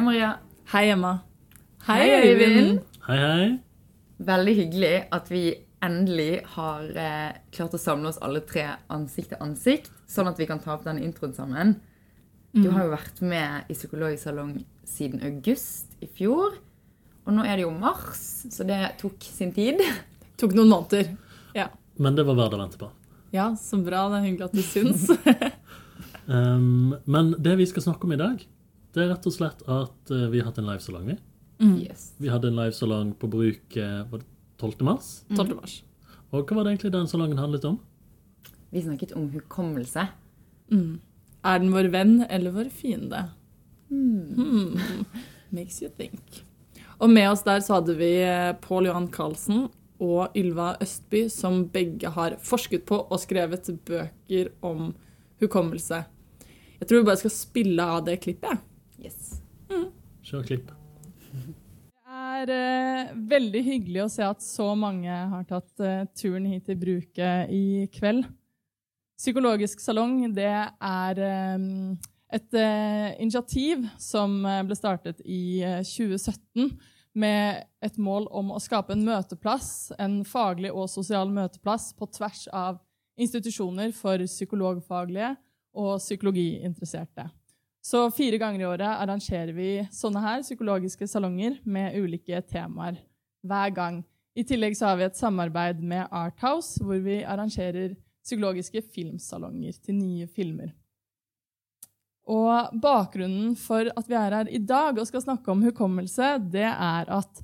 Hei, Maria. Hei, Emma. Hei, Øyvind. Hei, hei. Veldig hyggelig at vi endelig har eh, klart å samle oss alle tre ansikt til ansikt, sånn at vi kan ta opp denne introen sammen. Du har jo vært med i Psykologsalong siden august i fjor. Og nå er det jo mars, så det tok sin tid. Tok noen måneder. Ja. Men det var verdt å vente på. ja, så bra. Det er hyggelig at du syns. Um, men det vi skal snakke om i dag, det er rett og slett at eh, vi har hatt en livesalong. Vi. Yes. vi hadde en livesalong på bruk var det 12. mars. 12. mars. Og hva var det egentlig den salongen handlet om? Vi snakket om hukommelse. Er den vår venn eller vår fiende? Mm. Makes you think. Og med oss der så hadde vi eh, Pål Johan Karlsen og Ylva Østby, som begge har forsket på og skrevet bøker om hukommelse. Jeg tror vi bare skal spille av det klippet. Jeg. Mm. Kjør klipp. Det er uh, veldig hyggelig å se at så mange har tatt uh, turen hit til bruket i kveld. Psykologisk salong det er um, et uh, initiativ som ble startet i eh, 2017 med et mål om å skape en møteplass, en faglig og sosial møteplass på tvers av institusjoner for psykologfaglige og psykologiinteresserte. Så fire ganger i året arrangerer vi sånne her psykologiske salonger med ulike temaer hver gang. I tillegg så har vi et samarbeid med Arthouse, hvor vi arrangerer psykologiske filmsalonger til nye filmer. Og bakgrunnen for at vi er her i dag og skal snakke om hukommelse, det er at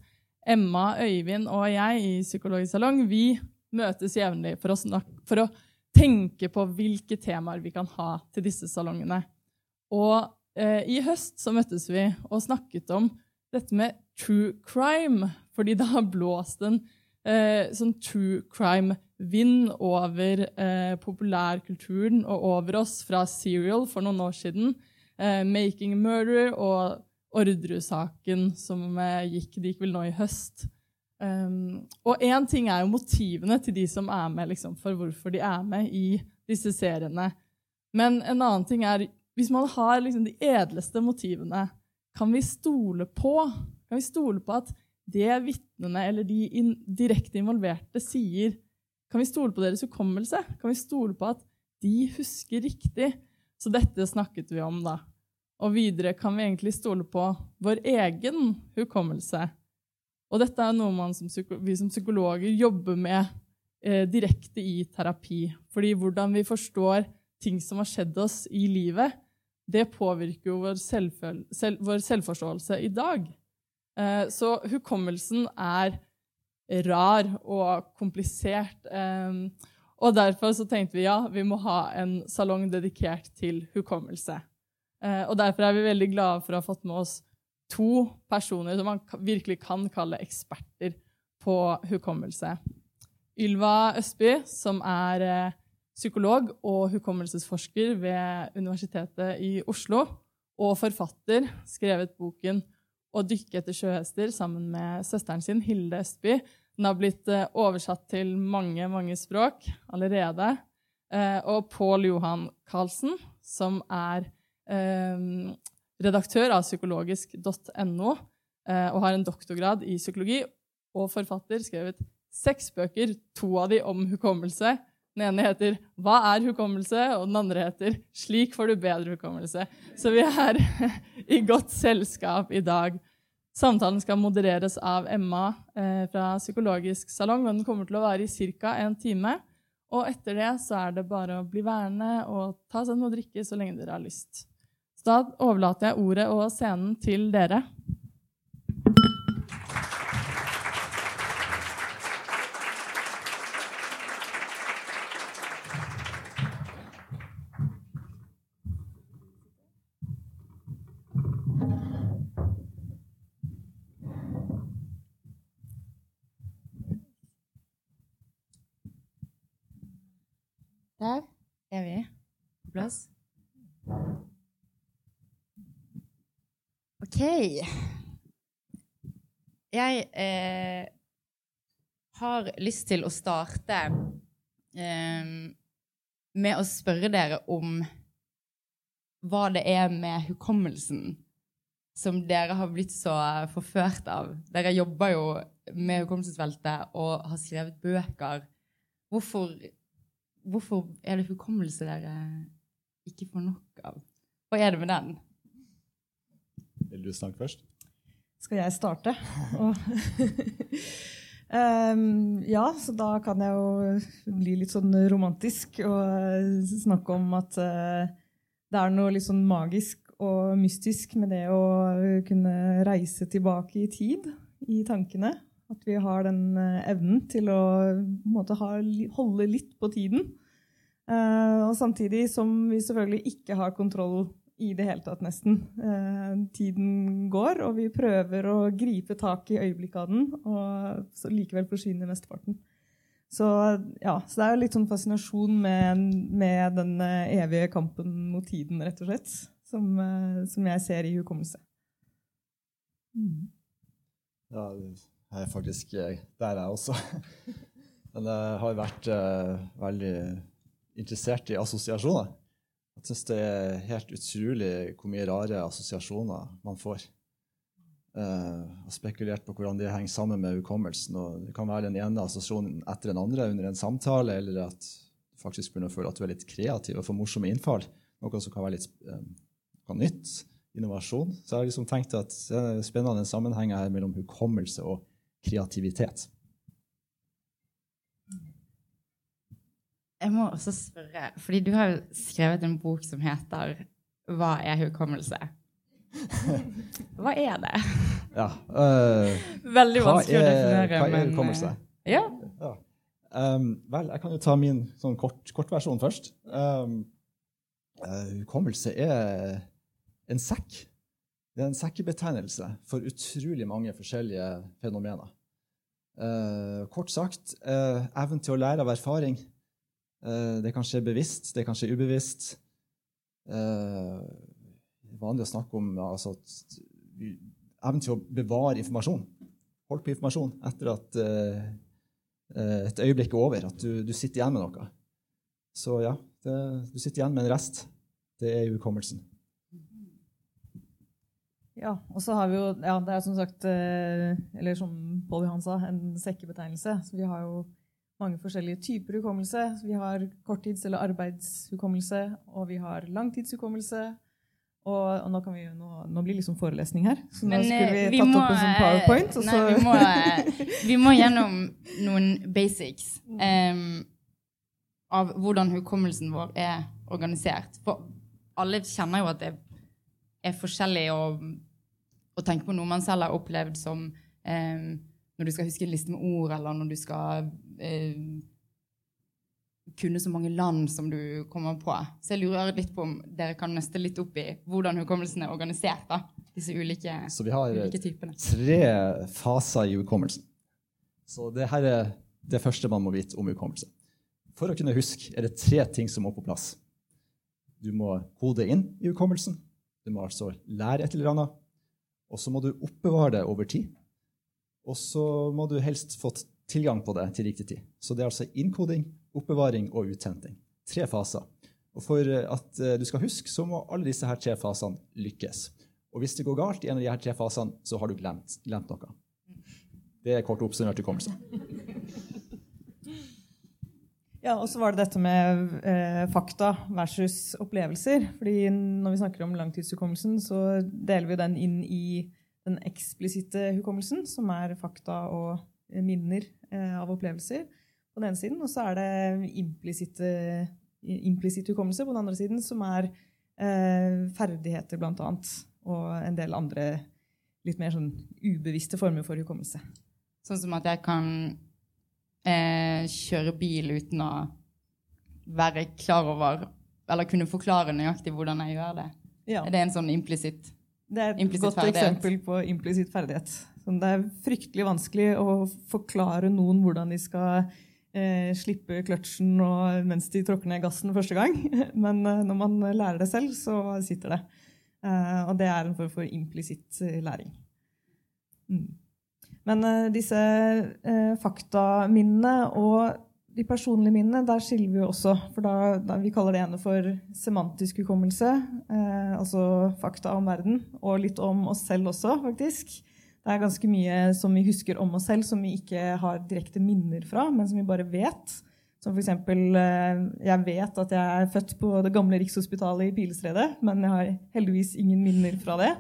Emma, Øyvind og jeg i Psykologisk salong vi møtes jevnlig for for å tenke på hvilke temaer vi kan ha til disse salongene. Og eh, i høst så møttes vi og snakket om dette med true crime, fordi det har blåst en eh, sånn true crime-vind over eh, populærkulturen og over oss fra Serial for noen år siden. Eh, Making a Murder og Orderud-saken som eh, gikk, det gikk vel nå i høst. Um, og én ting er jo motivene til de som er med, liksom, for hvorfor de er med i disse seriene. Men en annen ting er hvis man har liksom, de edleste motivene, kan vi stole på Kan vi stole på at det vitnene eller de in direkte involverte sier, kan vi stole på deres hukommelse? Kan vi stole på at de husker riktig? Så dette snakket vi om, da. Og videre kan vi egentlig stole på vår egen hukommelse. Og dette er noe som vi som psykologer jobber med eh, direkte i terapi. Fordi hvordan vi forstår ting som har skjedd oss i livet, det påvirker jo vår, selvføl selv vår selvforståelse i dag. Eh, så hukommelsen er rar og komplisert. Eh, og derfor så tenkte vi ja, vi må ha en salong dedikert til hukommelse. Eh, og derfor er vi veldig glade for å ha fått med oss to personer som man virkelig kan kalle eksperter på hukommelse. Ylva Østby, som er eh, psykolog og hukommelsesforsker ved Universitetet i Oslo, og forfatter, skrevet boken 'Å dykke etter sjøhester' sammen med søsteren sin, Hilde Østby. Den har blitt eh, oversatt til mange, mange språk allerede. Eh, og Pål Johan Karlsen, som er redaktør av psykologisk.no og har en doktorgrad i psykologi og forfatter, skrevet seks bøker, to av de om hukommelse. Den ene heter 'Hva er hukommelse?' og den andre heter 'Slik får du bedre hukommelse'. Så vi er i godt selskap i dag. Samtalen skal modereres av Emma eh, fra Psykologisk salong, og den kommer til å vare i ca. en time. Og etter det så er det bare å bli værende og ta seg noe å drikke så lenge dere har lyst. Så da overlater jeg ordet og scenen til dere. OK. Jeg eh, har lyst til å starte eh, med å spørre dere om hva det er med hukommelsen som dere har blitt så forført av. Dere jobber jo med hukommelsesfeltet og har skrevet bøker. Hvorfor, hvorfor er det hukommelse dere ikke får nok av? Hva er det med den? Vil du snakke først? Skal jeg starte? um, ja, så da kan jeg jo bli litt sånn romantisk og snakke om at uh, det er noe litt sånn magisk og mystisk med det å kunne reise tilbake i tid i tankene. At vi har den uh, evnen til å måte, holde litt på tiden. Uh, og samtidig som vi selvfølgelig ikke har kontroll i det hele tatt, nesten. Eh, tiden går, og vi prøver å gripe tak i øyeblikket av den, og så likevel forsvinner mesteparten. Så, ja, så det er jo litt sånn fascinasjon med, med den eh, evige kampen mot tiden, rett og slett, som, eh, som jeg ser i hukommelse. Mm. Ja, jeg er faktisk eh, der, jeg også. Men jeg har vært uh, veldig interessert i assosiasjoner. Jeg syns det er helt utrolig hvor mye rare assosiasjoner man får. Uh, og spekulert på hvordan det henger sammen med hukommelsen. og Det kan være den ene assosiasjonen etter den andre under en samtale, eller at du faktisk begynner å føle at du er litt kreativ og får morsomme innfall. Noe som kan være litt um, nytt. Innovasjon. Så jeg har liksom tenkt at det er spennende sammenhenger her mellom hukommelse og kreativitet. Jeg må også spørre, fordi du har jo skrevet en bok som heter 'Hva er hukommelse'? Hva er det? Ja, øh, Veldig vanskelig å definere. Hva er hukommelse? Eh, ja. ja. Um, vel, jeg kan jo ta min sånn kort, kortversjon først. Um, uh, hukommelse er en sekk. Det er en sekkebetegnelse for utrolig mange forskjellige fenomener. Uh, kort sagt uh, evnen til å lære av erfaring det kan skje bevisst, det kan skje ubevisst. Eh, det er vanlig å snakke om altså, evnen til å bevare informasjon. Hold på informasjon etter at uh, et øyeblikk er over, at du, du, sitter igjen med noe. Så ja, det, du sitter igjen med en rest. Det er hukommelsen. Ja, og så har vi jo ja, Det er som sagt, eller som Pål Johan sa, en sekkebetegnelse. Så vi har jo mange forskjellige typer hukommelse. Vi har korttids- eller arbeidshukommelse, og vi har langtidshukommelse. Og, og nå, vi, nå, nå, blir det liksom forelesning her, så Men, skulle vi, eh, vi tatt må, opp en sånn powerpoint. Nei, vi, må, eh, vi, må, gjennom noen basics um, av hvordan hukommelsen vår er organisert. For alle kjenner jo at det er forskjellig å, å tenke på noe man selv har opplevd som um, når du skal huske en liste med ord, eller når du skal eh, kunne så mange land som du kommer på. Så jeg lurer litt på om dere kan nøste litt opp i hvordan hukommelsen er organisert. da, disse ulike, Så vi har typene. tre faser i hukommelsen. Så det her er det første man må vite om hukommelse. For å kunne huske er det tre ting som må på plass. Du må kode inn i hukommelsen. Du må altså lære et eller annet. Og så må du oppbevare det over tid. Og så må du helst få tilgang på det til riktig tid. Så det er altså innkoding, oppbevaring og uthenting. Tre faser. Og for eh, at eh, du skal huske, så må alle disse her tre fasene lykkes. Og hvis det går galt i en av de her tre fasene, så har du glemt, glemt noe. Det er kort oppsummert hukommelse. Ja, og så var det dette med eh, fakta versus opplevelser. Fordi når vi snakker om langtidshukommelsen, så deler vi den inn i den eksplisitte hukommelsen, som er fakta og minner eh, av opplevelser på den ene siden. Og så er det implisitt hukommelse på den andre siden, som er eh, ferdigheter, blant annet. Og en del andre litt mer sånn ubevisste former for hukommelse. Sånn som at jeg kan eh, kjøre bil uten å være klar over Eller kunne forklare nøyaktig hvordan jeg gjør det. Ja. Er det en sånn implisitt det er et godt eksempel på implisitt ferdighet. det er fryktelig vanskelig å forklare noen hvordan de skal eh, slippe kløtsjen mens de tråkker ned gassen første gang. Men eh, når man lærer det selv, så sitter det. Eh, og det er en form for implisitt eh, læring. Mm. Men eh, disse eh, faktaminnene og de personlige minnene, der skiller vi jo også. For da, da Vi kaller det ene for semantisk hukommelse, eh, altså fakta om verden, og litt om oss selv også, faktisk. Det er ganske mye som vi husker om oss selv, som vi ikke har direkte minner fra, men som vi bare vet. Som f.eks. Eh, jeg vet at jeg er født på det gamle Rikshospitalet i Pilestredet, men jeg har heldigvis ingen minner fra det.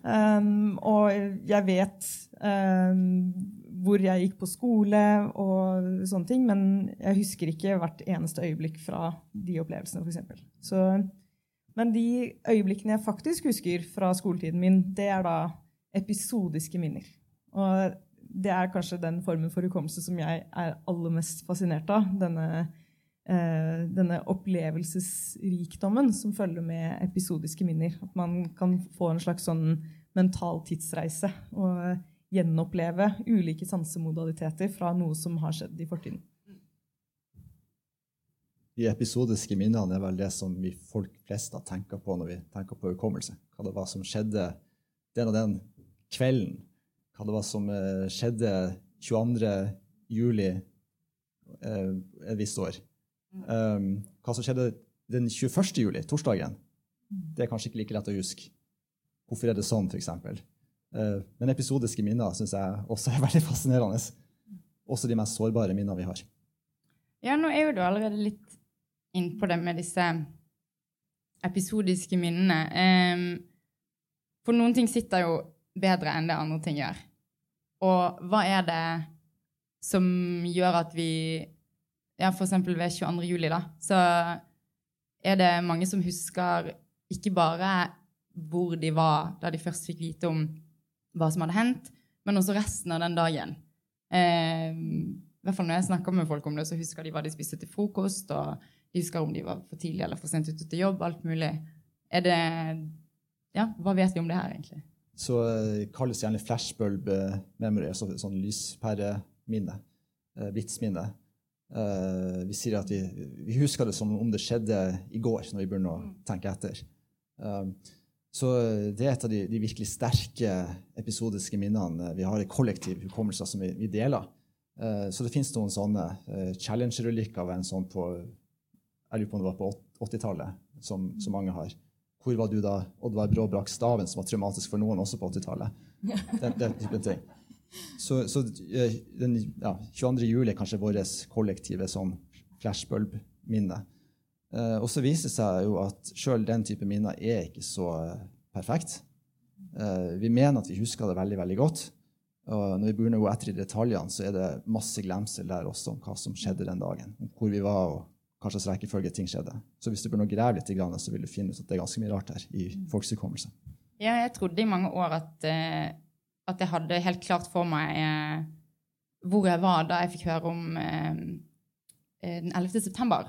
Um, og jeg vet um, hvor jeg gikk på skole og sånne ting, men jeg husker ikke hvert eneste øyeblikk fra de opplevelsene, f.eks. Så, men de øyeblikkene jeg faktisk husker fra skoletiden min, det er da episodiske minner. Og det er kanskje den formen for hukommelse som jeg er aller mest fascinert av. Denne, eh, denne opplevelsesrikdommen som følger med episodiske minner. At man kan få en slags sånn mental tidsreise. og gjenoppleve ulike sansemodaliteter fra noe som har skjedd i fortiden. De episodiske minnene er vel det som vi folk flest tenker på når vi tenker på hukommelse. Hva det var som skjedde den og den kvelden. Hva det var som eh, skjedde 22. juli eh, et visst år. Um, hva som skjedde den 21. juli, torsdagen, det er kanskje ikke like lett å huske. Hvorfor er det sånn, f.eks.? Eh, men episodiske minner syns jeg også er veldig fascinerende. Også de mest sårbare minnene vi har. Ja, nå er jo du allerede litt inn på det med disse episodiske minnene. For noen ting sitter jo bedre enn det andre ting gjør. Og hva er det som gjør at vi Ja, eksempel ved 22. juli, da, så er det mange som husker ikke bare hvor de var da de først fikk vite om hva som hadde hendt, men også resten av den dagen. Eh, i hvert fall Når jeg snakker med folk om det, så husker de hva de spiste til frokost, og de husker om de var for tidlig eller for sent ute til jobb. alt mulig. Er det, ja, Hva vet vi om det her, egentlig? Så uh, kalles gjerne flashbulb memory, altså sånn lyspæreminne. Uh, Vitsminne. Uh, vi sier at vi, vi, husker det som om det skjedde i går, når vi begynner å mm. tenke etter. Uh, så eh, det er et av de, de, virkelig sterke episodiske minnene vi har i kollektiv hukommelse som vi, vi deler. Uh, så det finnes noen sånne Challenger-ulykker av en sånn på jeg lurer på om det var på 80-tallet, som, som, mange har. Hvor var du da Oddvar Brå brakk staven, som var traumatisk for noen også på 80-tallet? Den, den typen ting. Så, så den ja, 22. juli er kanskje vårt kollektive sånn flashbulb-minne. Uh, og så viser det seg jo at sjøl den type minner er ikke så uh, perfekt. Uh, vi mener at vi husker det veldig veldig godt. Og når vi begynner å gå etter i detaljene, så er det masse glemsel der også om hva som skjedde den dagen. Om hvor vi var, og hva slags rekkefølge ting skjedde. Så hvis du begynner å grave litt, så vil du finne ut at det er ganske mye rart her i folks hukommelse. Ja, jeg trodde i mange år at, at jeg hadde helt klart for meg hvor jeg var da jeg fikk høre om den 11. september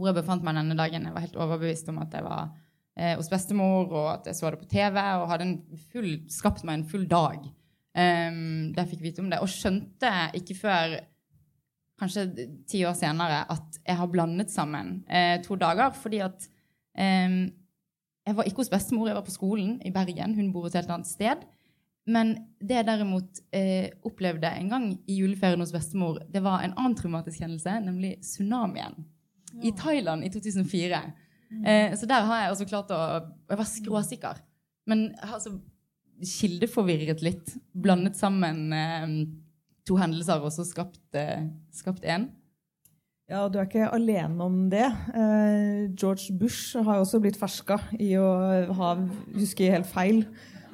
hvor jeg befant meg denne dagen. Jeg var helt overbevist om at jeg var eh, hos bestemor, og at jeg så det på TV, og hadde full, skapt meg en full dag um, der jeg fikk vite om det. Og skjønte ikke før kanskje ti år senere at jeg har blandet sammen eh, to dager, fordi at um, jeg var ikke hos bestemor, jeg var på skolen i Bergen. Hun bor et helt annet sted. Men det jeg derimot eh, opplevde en gang i juleferien hos bestemor, det var en annen traumatisk hendelse, nemlig tsunamien i Thailand i 2004. Eh, så der har jeg også klart å Jeg var skråsikker. Men altså kildeforvirret litt. Blandet sammen eh, to hendelser og så skapt, eh, skapt én. Ja, du er ikke alene om det. Eh, George Bush har også blitt ferska i å ha, huske helt feil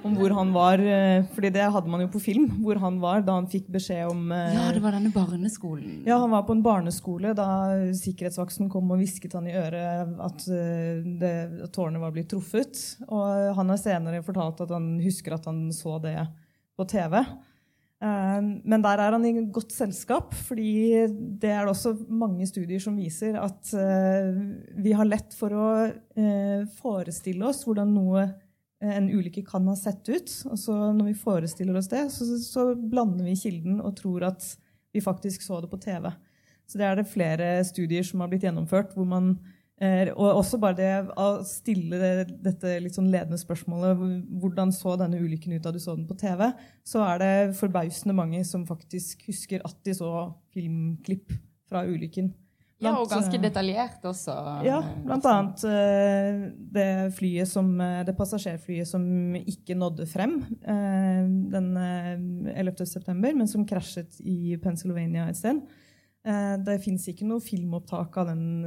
om hvor han var. Eh, fordi det hadde man jo på film, hvor han var da han fikk beskjed om eh, Ja, det var denne barneskolen. Ja, han var på en barneskole da sikkerhetsvaksen kom og hvisket han i øret at, eh, det, at tårnet var blitt truffet. Og han har senere fortalt at han husker at han så det på TV. Men der er han i godt selskap, fordi det er det også mange studier som viser at vi har lett for å forestille oss hvordan noe en ulykke kan ha sett ut. Og så når vi forestiller oss det, så, så, blander vi kilden og tror at vi faktisk så det på TV. Så det er det flere studier som har blitt gjennomført. hvor man, eh, Og også bare det å stille dette litt sånn ledende spørsmålet hvordan så denne ulykken ut da du så den på TV, så er det forbausende mange som faktisk husker at de så filmklipp fra ulykken. Ja, og ganske eh, detaljert også. Ja, blant annet eh, det flyet som, eh, det passasjerflyet som ikke nådde frem den eh, 11. september, men som krasjet i Pennsylvania et sted. Det fins ikke noe filmopptak av, den,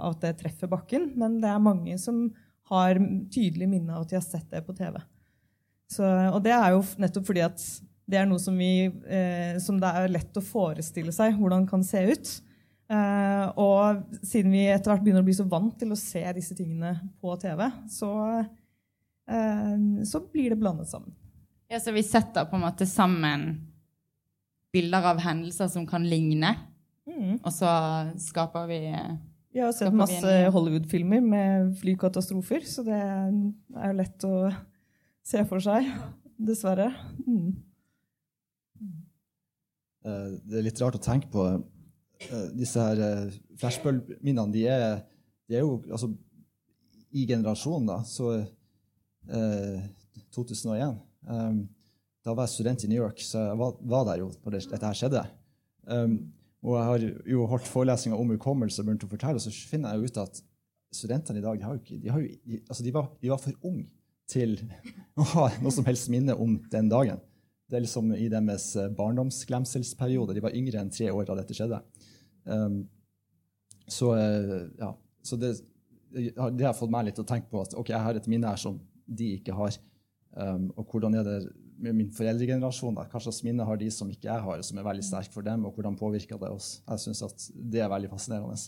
av at det treffer bakken, men det er mange som har tydelig minne av at de har sett det på TV. Så, og det er jo nettopp fordi at det er noe som, vi, som det er lett å forestille seg hvordan kan se ut. Eh, og siden vi etter hvert begynner å bli så vant til å se disse tingene på TV, så, eh, så blir det blandet sammen. Ja, så vi setter på en måte sammen bilder av hendelser som kan ligne, Mm. og så skaper vi Vi har sett masse en- Hollywood-filmer med flykatastrofer, så det er jo lett å se for seg, dessverre. Mm. Eh, Det er litt rart å tenke på disse her eh, flashbulb-minnene. De, de er jo altså I generasjonen, da, så eh, 2001 um, Da var jeg student i New York, så jeg var, var der jo når dette her skjedde. Um, og jeg har jo holdt forelesninger om hukommelse og fortelle, så finner jeg jo ut at studentene i dag de ikke, de, jo, de, altså var, de var for unge til å ha noe som helst minne om den dagen. Det er liksom i deres eh, barndomsglemselsperiode. De var yngre enn tre år da dette skjedde. Um, så eh, ja, så det, det har fått meg litt til å tenke på at ok, jeg har et minne her som de ikke har. Um, og hvordan er det med min foreldregenerasjon? Hva slags minne har de som ikke jeg har, som er veldig sterk for dem, og hvordan påvirker det oss? Jeg synes at det er veldig fascinerende.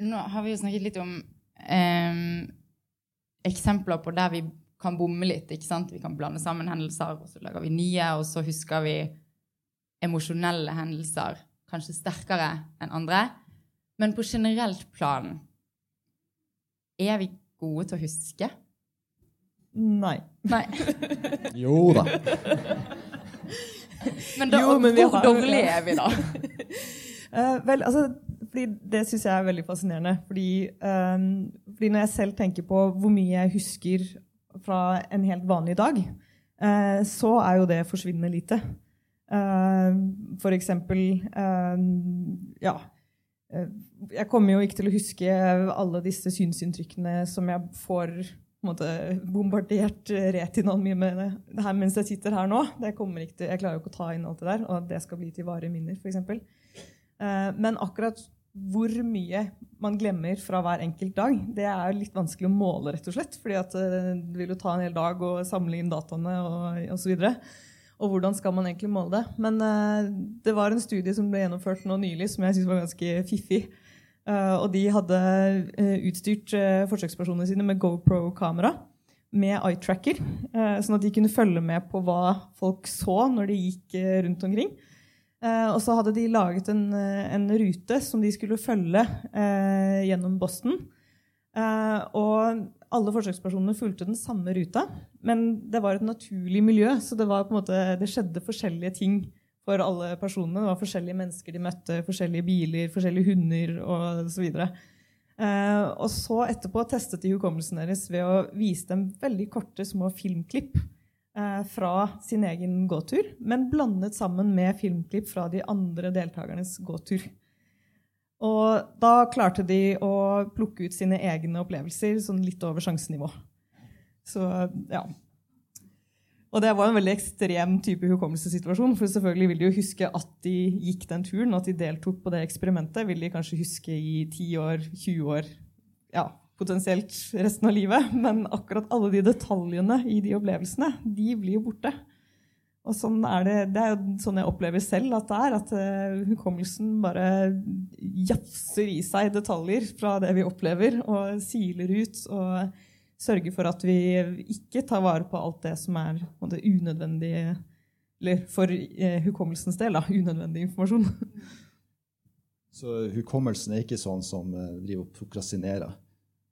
Nå har vi jo snakket litt om um, eksempler på der vi kan bomme litt. ikke sant? Vi kan blande sammen hendelser, og så lager vi nye, og så husker vi emosjonelle hendelser kanskje sterkere enn andre. Men på generelt plan er vi gode til å huske? Nei. Nei. Jo da. Men, da, Jo, men hvor har- dårlige er vi da? uh, vel, altså, fordi det syns jeg er veldig fascinerende. Fordi, um, fordi når jeg selv tenker på hvor mye jeg husker fra en helt vanlig dag, eh, så er jo det forsvinnende lite. Eh, for eksempel eh, Ja. eh, Jeg kommer jo ikke til å huske alle disse synsinntrykkene som jeg får måte, bombardert retinaen min med det her mens jeg sitter her nå. Ikke til, jeg klarer jo ikke å ta inn alt det der, og det skal bli til varige minner, f.eks. Eh, Men akkurat hvor mye man glemmer fra hver enkelt dag, det er litt vanskelig å måle, rett og slett. fordi at eh, det vil jo ta en hel dag å samle inn dataene og osv. Og, og hvordan skal man egentlig måle det? Men uh, det var en studie som ble gjennomført nå nylig, som jeg syns var ganske fiffig. Uh, og de hadde uh, utstyrt eh, forsøkspersonene sine med GoPro-kamera med eye-tracker, eh, sånn at de kunne følge med på hva folk så når de gikk eh, rundt omkring. Eh, og så hadde de laget en, eh, en rute som de skulle følge eh, gjennom Boston. Og alle forsøkspersonene fulgte den samme ruta, men det var et naturlig miljø, så det, måte, det skjedde forskjellige ting for alle personene. Det var forskjellige mennesker de møtte, forskjellige biler, forskjellige hunder osv. Eh, og så etterpå testet de hukommelsen deres ved å vise dem veldig korte, små filmklipp fra sin egen gåtur, men blandet sammen med filmklipp fra de andre deltakernes gåtur. Og da klarte de å plukke ut sine egne opplevelser sånn litt over sjansenivå. Så ja. Og det var en veldig ekstrem type hukommelsessituasjon. For selvfølgelig vil de jo huske at de gikk den turen, at de deltok på det eksperimentet. Vil de kanskje huske i 10 år, 20 år, ja, potensielt resten av livet. Men akkurat alle de detaljene i de opplevelsene, de blir jo borte. Og sånn er det, det er jo sånn jeg opplever selv at det er. At eh, hukommelsen bare jafser i seg detaljer fra det vi opplever, og siler ut. og sørge for at vi ikke tar vare på alt det som er det unødvendige unødvendig Eller for eh, hukommelsens del, da, unødvendig informasjon. Så hukommelsen er ikke sånn som eh, driver og prokrastinerer.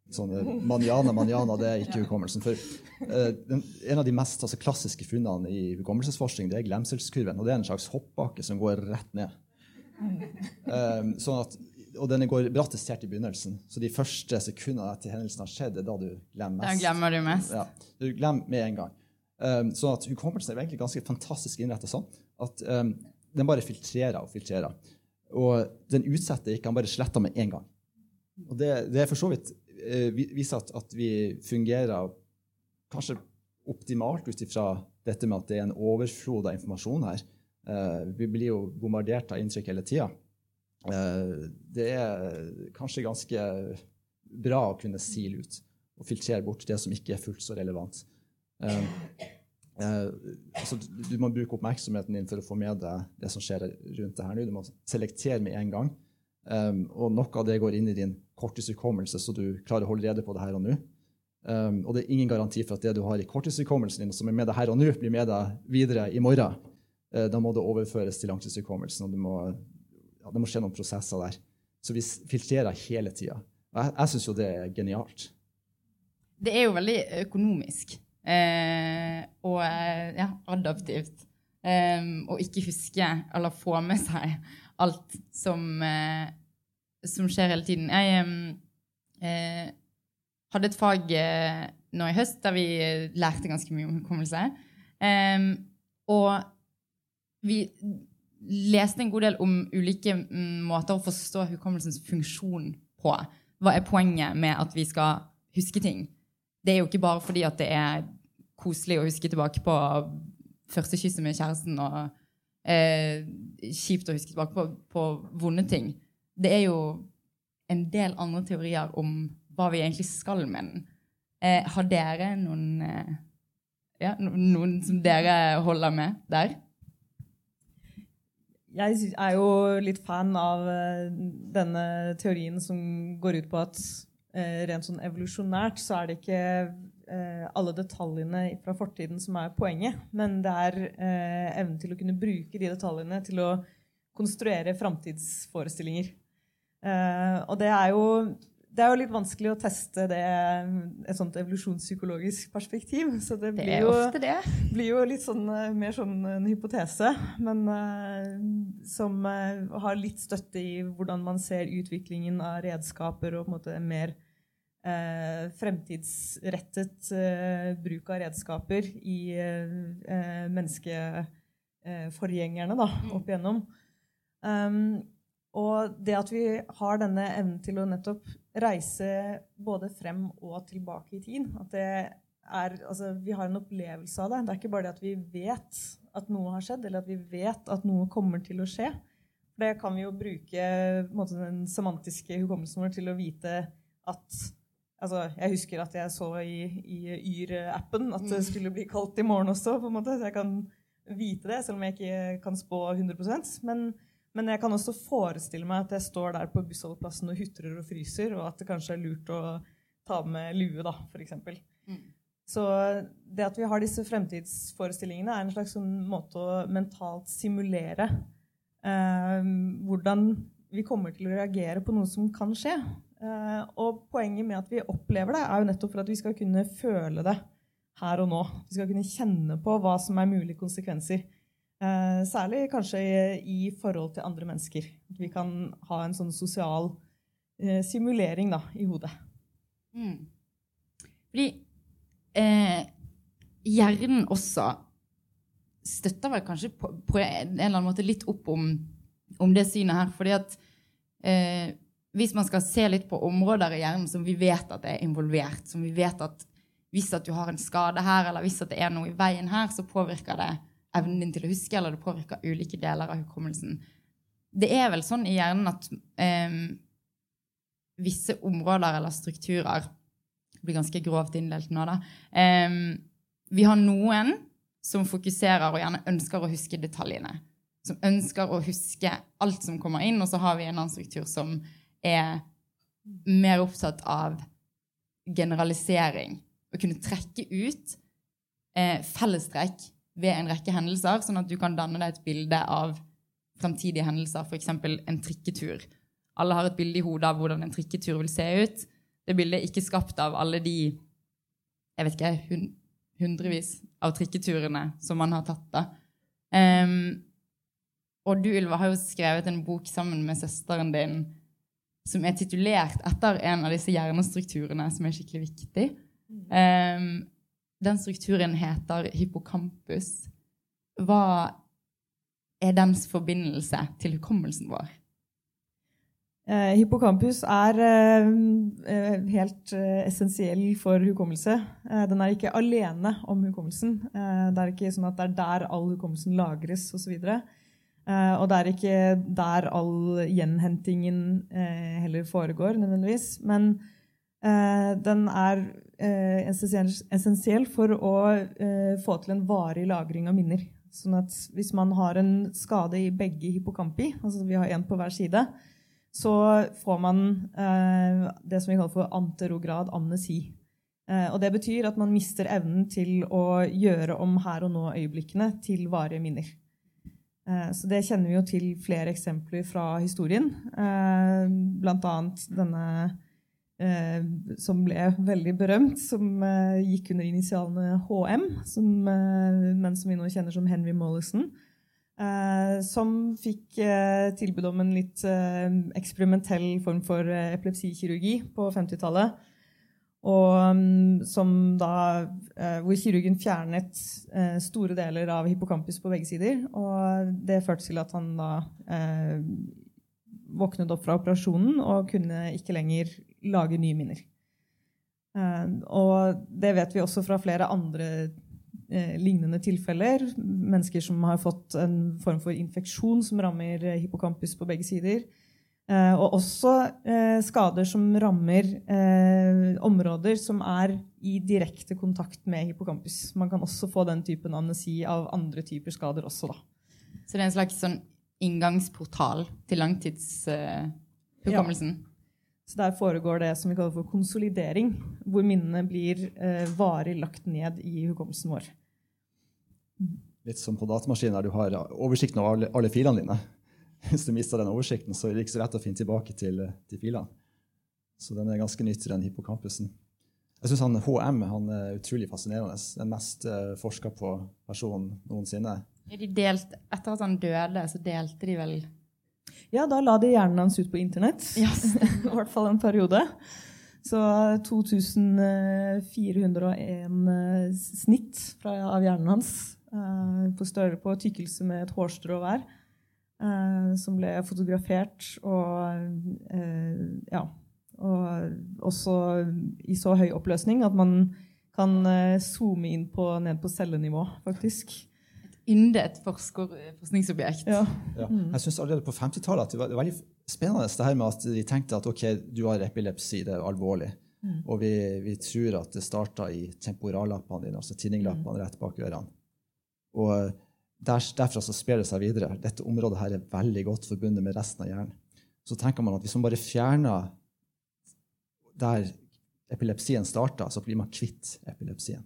Sånn maniana, manjana, manjana, det er ikke hukommelsen. For eh, den, En av de mest altså, klassiske funnene i hukommelsesforskning det er glemselskurven. og Det er en slags hoppbakke som går rett ned. Eh, sånn at, og den går brattest helt i begynnelsen. Så de første sekundene etter hendelsen har skjedd, er da du glemmer Da mest. glemmer du mest. Ja, du glemmer med en gang. Um, sånn at Hukommelsen er egentlig ganske fantastisk innrettet sånn at um, den bare filtrerer og filtrerer. Og den utsetter ikke, han bare sletter med en gang. Og det, det er for så vidt uh, viser at, at, vi fungerer kanskje optimalt ut ifra dette med at det er en overflod av informasjon her. Uh, vi blir jo bombardert av inntrykk hele tida. Uh, det er kanskje ganske bra å kunne sile ut og filtrere bort det som ikke er fullt så relevant. Altså, du må bruke oppmerksomheten din for å få med deg det som skjer rundt det her nå. Du må selektere med en gang. Og noe av det går inn i din korttidshukommelse, så du klarer å holde rede på det her og nå. Um, og det er ingen garanti for at det du har i korttidshukommelsen din, som er med deg her og nå, blir med deg videre i morgen. Uh, da må det overføres til langtidshukommelsen, og må, ja, det må skje noen prosesser der. Så vi filtrerer hele tida. Jeg, jeg syns jo det er genialt. Det er jo veldig økonomisk eh, og ja, adaptivt. å og ikke huske eller få med seg alt som, uh, som skjer hele tiden. Jeg uh, hadde et fag eh, nå i høst der vi lærte ganske mye om hukommelse. Um, og vi leste en god del om ulike um, måter å forstå hukommelsens funksjon på. Hva er poenget med at vi skal huske ting? Det er jo ikke bare fordi at det er koselig å huske tilbake på første kysset med kjæresten og eh, kjipt å huske tilbake på, på, vonde ting. Det er jo en del andre teorier om hva vi egentlig skal med den. Eh, har dere noen, eh, ja, noen som dere holder med der? Jeg er jo litt fan av eh, denne teorien som går ut på at eh, rent sånn evolusjonært så er det ikke eh, alle detaljene fra fortiden som er poenget, men det er eh, evnen til å kunne bruke de detaljene til å konstruere framtidsforestillinger. Eh, og det er, jo, det er jo litt vanskelig å teste det et sånt evolusjonspsykologisk perspektiv. Så det, blir, jo, det. blir jo litt sånn, eh, mer sånn en hypotese, men uh, som uh, har litt støtte i hvordan man ser utviklingen av redskaper og på en måte mer uh, fremtidsrettet bruk av redskaper i menneskeforgjengerne da, mm. opp igjennom. Um, og det at vi har denne evnen til å nettopp reise både frem og tilbake i tid at det er, altså, Vi har en opplevelse av det. Det er ikke bare det at vi vet at noe har skjedd, eller at vi vet at noe kommer til å skje. Det kan vi jo bruke måte, den semantiske hukommelsen vår til å vite at Altså, jeg husker at jeg så i, i Yr-appen at det mm. skulle bli kaldt i morgen også. på en måte, så Jeg kan vite det, selv om jeg ikke kan spå 100% men, men jeg kan også forestille meg at jeg står der på bussholdeplassen og hutrer og fryser, og at det kanskje er lurt å ta med lue, da, f.eks. Mm. Så det at vi har disse fremtidsforestillingene, er en slags sånn måte å mentalt simulere eh, hvordan vi kommer til å reagere på noe som kan skje. Eh, og poenget med at vi opplever det, er jo nettopp for at vi skal kunne føle det her og nå. Vi skal kunne kjenne på hva som er mulige konsekvenser. Uh, særlig kanskje i, forhold til andre mennesker. At vi kan ha en sånn sosial uh, simulering da, i hodet. Mm. Fordi hjernen også støtter vel kanskje på, på, en eller annen måte litt opp om, om det synet her. fordi at hvis man skal se litt på områder i hjernen som vi vet at er involvert, som vi vet at hvis at du har en skade her, eller hvis at det er noe i veien her, så påvirker det evnen din til å huske, eller det påvirker ulike deler av hukommelsen. Det er vel sånn i hjernen at eh, visse områder eller strukturer blir ganske grovt inndelt nå, da. Eh, vi har noen som fokuserer og gjerne ønsker å huske detaljene. Som ønsker å huske alt som kommer inn, og så har vi en annen struktur som er mer opptatt av generalisering. Å kunne trekke ut eh, fellestrekk ved en rekke hendelser, sånn at du kan danne deg et bilde av fremtidige hendelser, f.eks. en trikketur. Alle har et bilde i hodet av hvordan en trikketur vil se ut. Det bildet er ikke skapt av alle de jeg vet ikke, hundrevis av trikketurene som man har tatt. da. Um, og du, Ylva, har jo skrevet en bok sammen med søsteren din som er titulert etter en av disse hjernestrukturene som er skikkelig viktig. Um, den strukturen heter hippocampus, hva er dens forbindelse til hukommelsen vår? Eh, hippocampus er eh, eh, helt essensiell for hukommelse. Den er ikke alene om hukommelsen. Det er ikke sånn at det er der all hukommelsen lagres osv. Eh, og det er ikke der all gjenhentingen heller foregår, nødvendigvis. Men den er essensiell, essensiell for å eh, få til en varig lagring av minner. Sånn at hvis man har en skade i begge hippocampi, altså vi har én på hver side, så får man eh, det som vi kaller for anterograd amnesi. Eh, og det betyr at man mister evnen til å gjøre om her og nå-øyeblikkene til varige minner. Eh, så det kjenner vi jo til flere eksempler fra historien. Eh, blant annet denne eh, som ble veldig berømt, som eh, gikk under initialene HM, som, eh, men som vi nå kjenner som Henry Mollison. Eh, som fikk eh, tilbud om en litt eksperimentell form for epilepsikirurgi på 50-tallet. Og mm, som da, hvor kirurgen fjernet store deler av hippocampus på begge sider. Og det førte til at han da eh, våknet opp fra operasjonen og kunne ikke lenger lage nye minner. Eh, og det vet vi også fra flere andre eh, lignende tilfeller. Mennesker som har fått en form for infeksjon som rammer eh, hippocampus på begge sider. Eh, og også skader som rammer eh, områder som er i direkte kontakt med hippocampus. Man kan også få den typen amnesi av andre typer skader også, da. Så det er en slags sånn inngangsportal til langtidshukommelsen? Så der foregår det som vi kaller for konsolidering, hvor minnene blir eh, varig lagt ned i hukommelsen vår. Litt som på datamaskinen der du har oversikten over alle, alle filene dine. Hvis du mister den oversikten, så er det ikke så lett å finne tilbake til, til filene. Så den er ganske nyttig, den hippocampusen. Jeg syns HM han er utrolig fascinerende. Den mest uh, forska på personen noensinne. De delt, etter at han døde, så delte de vel Ja, da la de hjernen hans ut på internett. Yes. I hvert fall en periode. Så 2401 eh, snitt fra, av hjernen hans eh, på større på tykkelse med et hårstrå hver, eh, som ble fotografert og eh, ja. Og også i så høy oppløsning at man kan eh, zoome inn på, ned på cellenivå, faktisk. Yndet forsker, forskningsobjekt. Ja. Ja. Jeg synes allerede på 50-tallet at det var, det var veldig spennende det her med at de tenkte at ok, du har epilepsi, det er alvorlig. Og vi, vi tror at det starta i temporallappene dine, altså tinninglappene rett bak ørene. Og der, derfra så sprer det seg videre. Dette området her er veldig godt forbundet med resten av hjernen. Så tenker man at hvis man bare fjerner der epilepsien starta, så blir man kvitt epilepsien.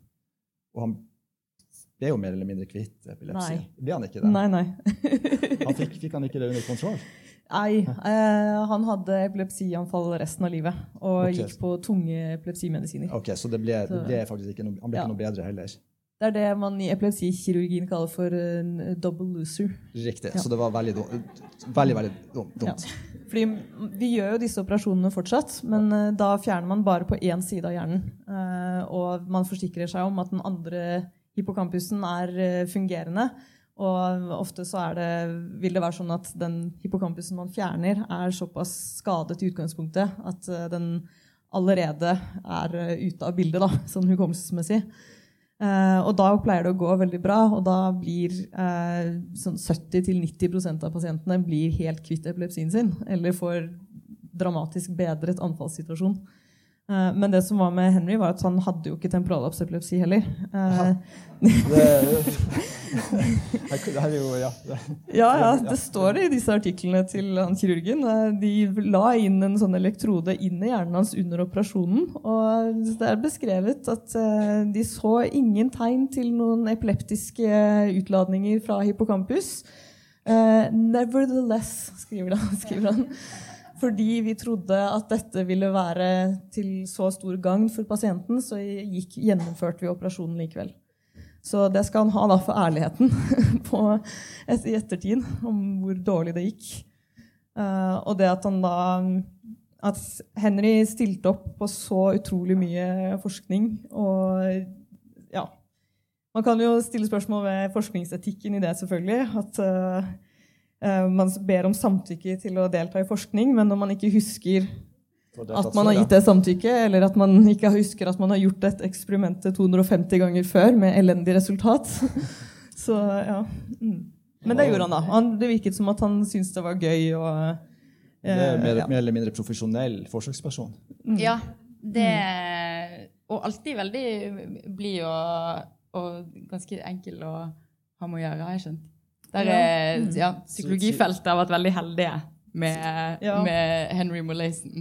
Og han ble jo mer eller mindre kvitt epilepsi. Nei. Ble han ikke det? Nei, nei. Han fikk, fikk han ikke det under kontroll? Nei, eh, han hadde epilepsianfall resten av livet og okay. gikk på tunge epilepsimedisiner. Ok, Så det ble, det ble faktisk ikke noe, han ble Ja. ikke noe bedre heller? Det er det man i epilepsikirurgien kaller for en double loser. Riktig. Ja. Så det var veldig. Veldig, veldig dumt. Ja. Fordi vi gjør jo disse operasjonene fortsatt, men eh, da fjerner man bare på én side av hjernen. Eh, og man forsikrer seg om at den andre hippocampusen er eh, fungerende. Og ofte så det, vil det være sånn at den hippocampusen man fjerner, er såpass skadet i utgangspunktet at eh, den allerede er eh, ute av bildet, da, sånn hukommelsesmessig. Eh, og da pleier det å gå veldig bra, og da blir eh, sånn 70-90% av pasientene blir helt kvitt epilepsien sin, eller får dramatisk bedret anfallssituasjon. Eh, men det som var med Henry, var at han hadde jo ikke temporallapsepilepsi heller. Eh, Det, det her jo, ja. det- ja, ja, det står det i disse artiklene til han kirurgen. Eh, De la inn en sånn elektrode inn i hjernen hans under operasjonen. Og det er beskrevet at de så ingen tegn til noen epileptiske utladninger fra hippocampus. Nevertheless, skriver han, skriver han. Fordi vi trodde at dette ville være til så stor gagn for pasienten, så gikk, gjennomførte vi operasjonen likevel. Så det skal han ha da for ærligheten et, i ettertid om hvor dårlig det gikk. Uh, og det at han da At Henry stilte opp på så utrolig mye forskning og ja, Man kan jo stille spørsmål ved forskningsetikken i det, selvfølgelig. At uh, man ber om samtykke til å delta i forskning, men når man ikke husker at man har gitt det samtykke, eller at man ikke husker at man har gjort et eksperiment 250 ganger før med elendig resultat. Så ja. Mm. Men det gjorde han, da. Han, det virket som at han syntes det var gøy. og det er mer, ja. mer, eller mindre profesjonell forsøksperson. Mm. Ja. Det, og alltid veldig blid og og ganske enkel å ha med å gjøre, har jeg skjønt. Der er, mm. ja, psykologifeltet har vært veldig heldige med, ja. med Henry Molaison.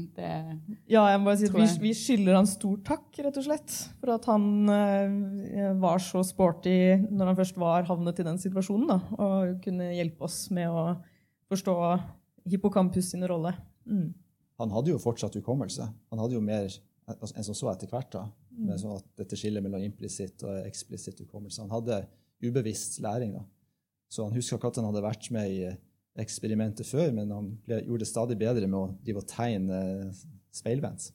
Ja, jeg må bare si at vi, vi, skylder han stor takk, rett og slett. For at han eh, var så sporty når han først var havnet i den situasjonen. Da, og kunne hjelpe oss med å forstå hippocampus sin rolle. Mm. Han hadde jo fortsatt hukommelse. Han hadde jo mer Altså, en som så etter hvert. da, mm. med sånn at dette skillet mellom implisitt og eksplisitt hukommelse. Han hadde ubevisst læring. da. Så han huska ikke at han hadde vært med i eksperimentet før, men han ble, gjorde det stadig bedre med å drive og tegne speilvendt.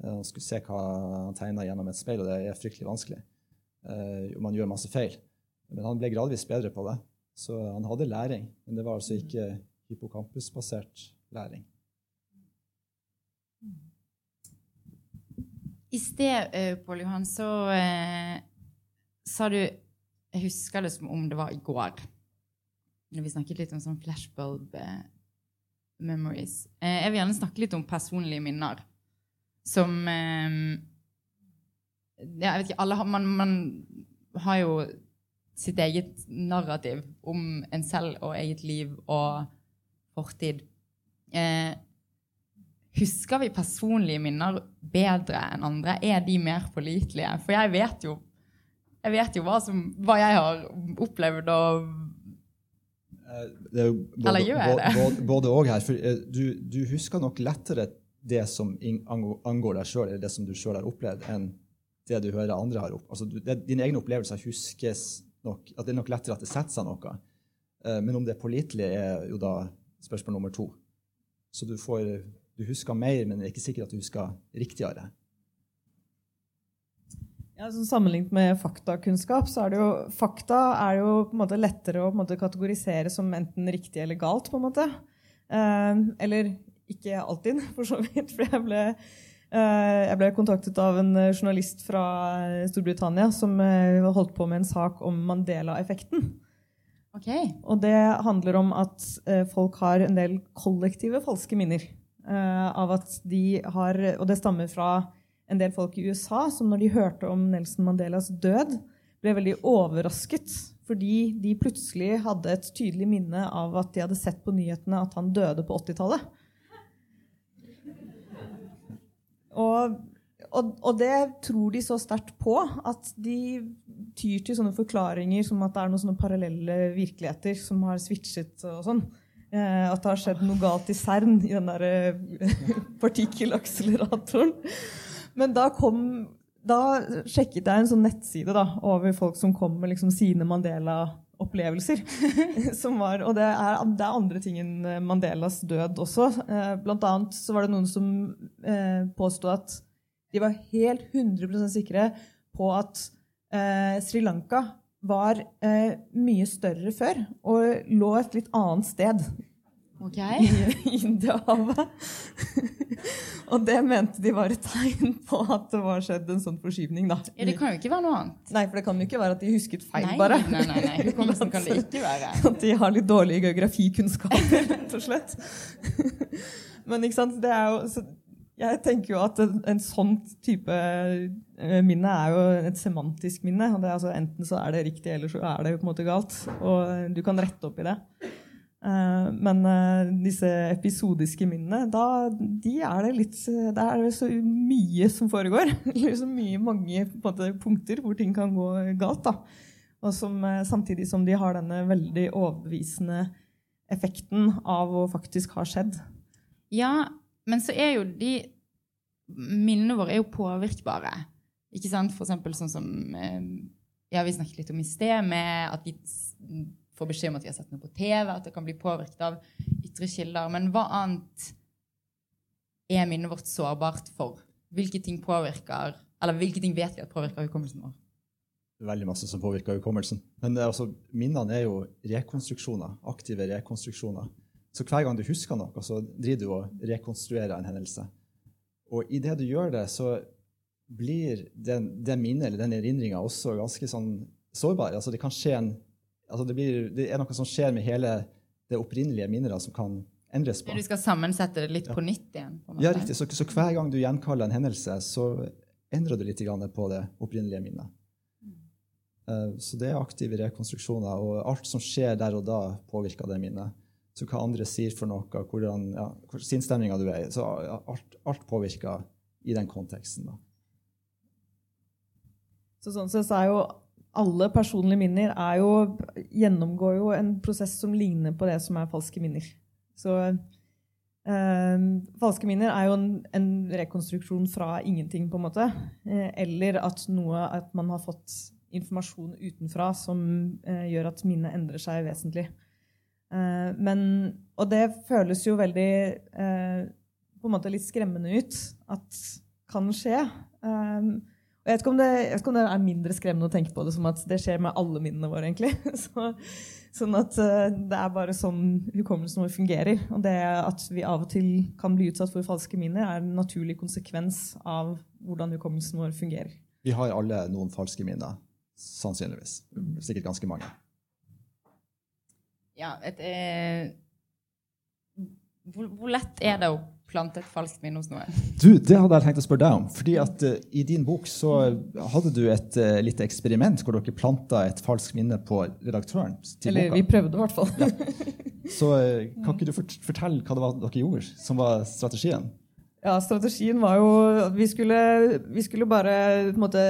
Eh, han skulle se hva han tegna gjennom et speil, og det er fryktelig vanskelig. Uh, man gjør masse feil. Men han ble gradvis bedre på det. Så han hadde læring, men det var altså ikke hippocampusbasert læring. I sted, Pål Johan, så eh, sa du Jeg husker det som om det var i går. Vi snakket litt om sånn flashbulb uh, memories. Uh, jeg vil gjerne snakke litt om personlige minner. Som ja, Jeg vet ikke alle har, man, man, har jo sitt eget narrativ om en selv og eget liv og fortid. Eh, Husker vi personlige minner bedre enn andre? Er de mer pålitelige? For jeg vet jo, jeg vet jo hva, som, hva, jeg har opplevd og eh, både, Eller gjør jeg det? Både òg her. For eh, du, du, husker nok lettere det som angår deg sjøl, eller det som du sjøl har opplevd, enn det du hører andre har opplevd. Altså, det, dine egne opplevelser huskes nok at Det er nok lettere at det setter seg noe. Eh, men om det er pålitelig, er jo da spørsmål nummer to. Så du får du husker mer, men det er ikke sikkert at du husker riktigere. Ja, så Sammenlignet med faktakunnskap så er det jo fakta er jo på en måte lettere å måte, kategorisere som enten riktig eller galt. på en måte. Eh, eller ikke alltid, for så vidt. for jeg ble, eh, jeg ble kontaktet av en journalist fra Storbritannia som eh, holdt på med en sak om Mandela-effekten. Okay. Og det handler om at eh, folk har en del kollektive falske minner. Eh, av at de har Og det stammer fra en del folk i USA som når de hørte om Nelson Mandelas død, ble veldig overrasket. Fordi de plutselig hadde et tydelig minne av at de hadde sett på nyhetene at han døde på 80-tallet. Og, og, og, det tror de så sterkt på at de tyr til sånne forklaringer som at det er noen sånne parallelle virkeligheter som har switchet og sånn. Eh, at det har skjedd noe galt i CERN, i den der eh, partikkelakseleratoren. Men da kom da sjekket jeg en sånn nettside da, over folk som kom med liksom sine Mandela-opplevelser. og det er, det er, andre ting enn Mandelas død også. Eh, blant annet så var det noen som eh, påsto at de var helt 100% sikre på at eh, Sri Lanka var eh, mye større før og lå et litt annet sted okay. i Indiahavet. og det mente de var et tegn på at det var skjedd en sånn forskyvning. Da. Ja, Det kan jo ikke være noe annet. Nei, for det kan jo ikke være at de husket feil, nei, bare. Nei, nei, nei. Hvordan kan det ikke være. At de har litt dårlige geografikunnskaper, rett og slett. Men ikke sant, det er jo jeg tenker jo at en, en sånn type eh, minne er jo et semantisk minne. det altså Enten så er det riktig, eller så er det på en måte galt. Og du kan rette opp i det. Uh, men uh, disse episodiske minnene, da de er det litt Det er så mye som foregår. så mye, mange måte, punkter hvor ting kan gå galt. da. Og som, uh, samtidig som de har denne veldig overbevisende effekten av å faktisk ha skjedd. Ja, men så er jo de Minnene våre er jo påvirkbare. Ikke sant? For eksempel sånn som eh, ja, vi snakket litt om i sted, med at vi får beskjed om at vi har sett noe på TV, at det kan bli påvirket av ytre kilder. Men hva annet er minnet vårt sårbart for? Hvilke ting påvirker Eller hvilke ting vet vi at påvirker hukommelsen vår? veldig masse som påvirker hukommelsen. Men altså, minnene er jo rekonstruksjoner, aktive rekonstruksjoner. Så hver gang du husker noe, så driver du og rekonstruerer en hendelse. Og idet du gjør det, så blir den, det minnet eller den erindringa også ganske sånn sårbar. Altså det kan skje en, altså det, blir, det er noe som skjer med hele det opprinnelige minnet da, som kan endres på. Du skal sammensette det litt ja. på nytt igjen? På ja, riktig. Så, så, hver gang du gjenkaller en hendelse, så endrer du litt på det opprinnelige minnet. Eh, så det er aktive rekonstruksjoner, og alt som skjer der og da, påvirker det minnet. Så hva andre sier for noe, hvordan ja, sinnsstemninga du er i. Så alt, alt, påvirker i den konteksten. da. Så sånn sett så er jo alle personlige minner jo, gjennomgår jo en prosess som ligner på det som er falske minner. Så eh, falske minner er jo en, en, rekonstruksjon fra ingenting, på en måte. Eh, eller at, noe, at man har fått informasjon utenfra som eh, gjør at minnet endrer seg vesentlig. Eh, men, og det føles jo veldig eh, på en måte litt skremmende ut at kan skje. Og jeg vet, det, jeg vet, ikke om det, er mindre skremmende å tenke på det som at det skjer med alle minnene våre. egentlig. Så, sånn at eh, det er bare sånn hukommelsen vår fungerer. Og det at vi av og til kan bli utsatt for falske minner, er en naturlig konsekvens av hvordan hukommelsen vår fungerer. Vi har alle noen falske minner. Sannsynligvis. Sikkert ganske mange. Ja, et, eh, hvor, hvor, lett er det å plante et falskt minne hos noen? Du, Det hadde jeg tenkt å spørre deg om. fordi at uh, I din bok så hadde du et uh, lite eksperiment hvor dere planta et falskt minne på redaktøren. til Eller boka. vi prøvde, i hvert fall. ja. Så uh, Kan ikke du fortelle hva det var dere gjorde, som var strategien? Ja, strategien var jo Vi skulle, vi skulle bare måte,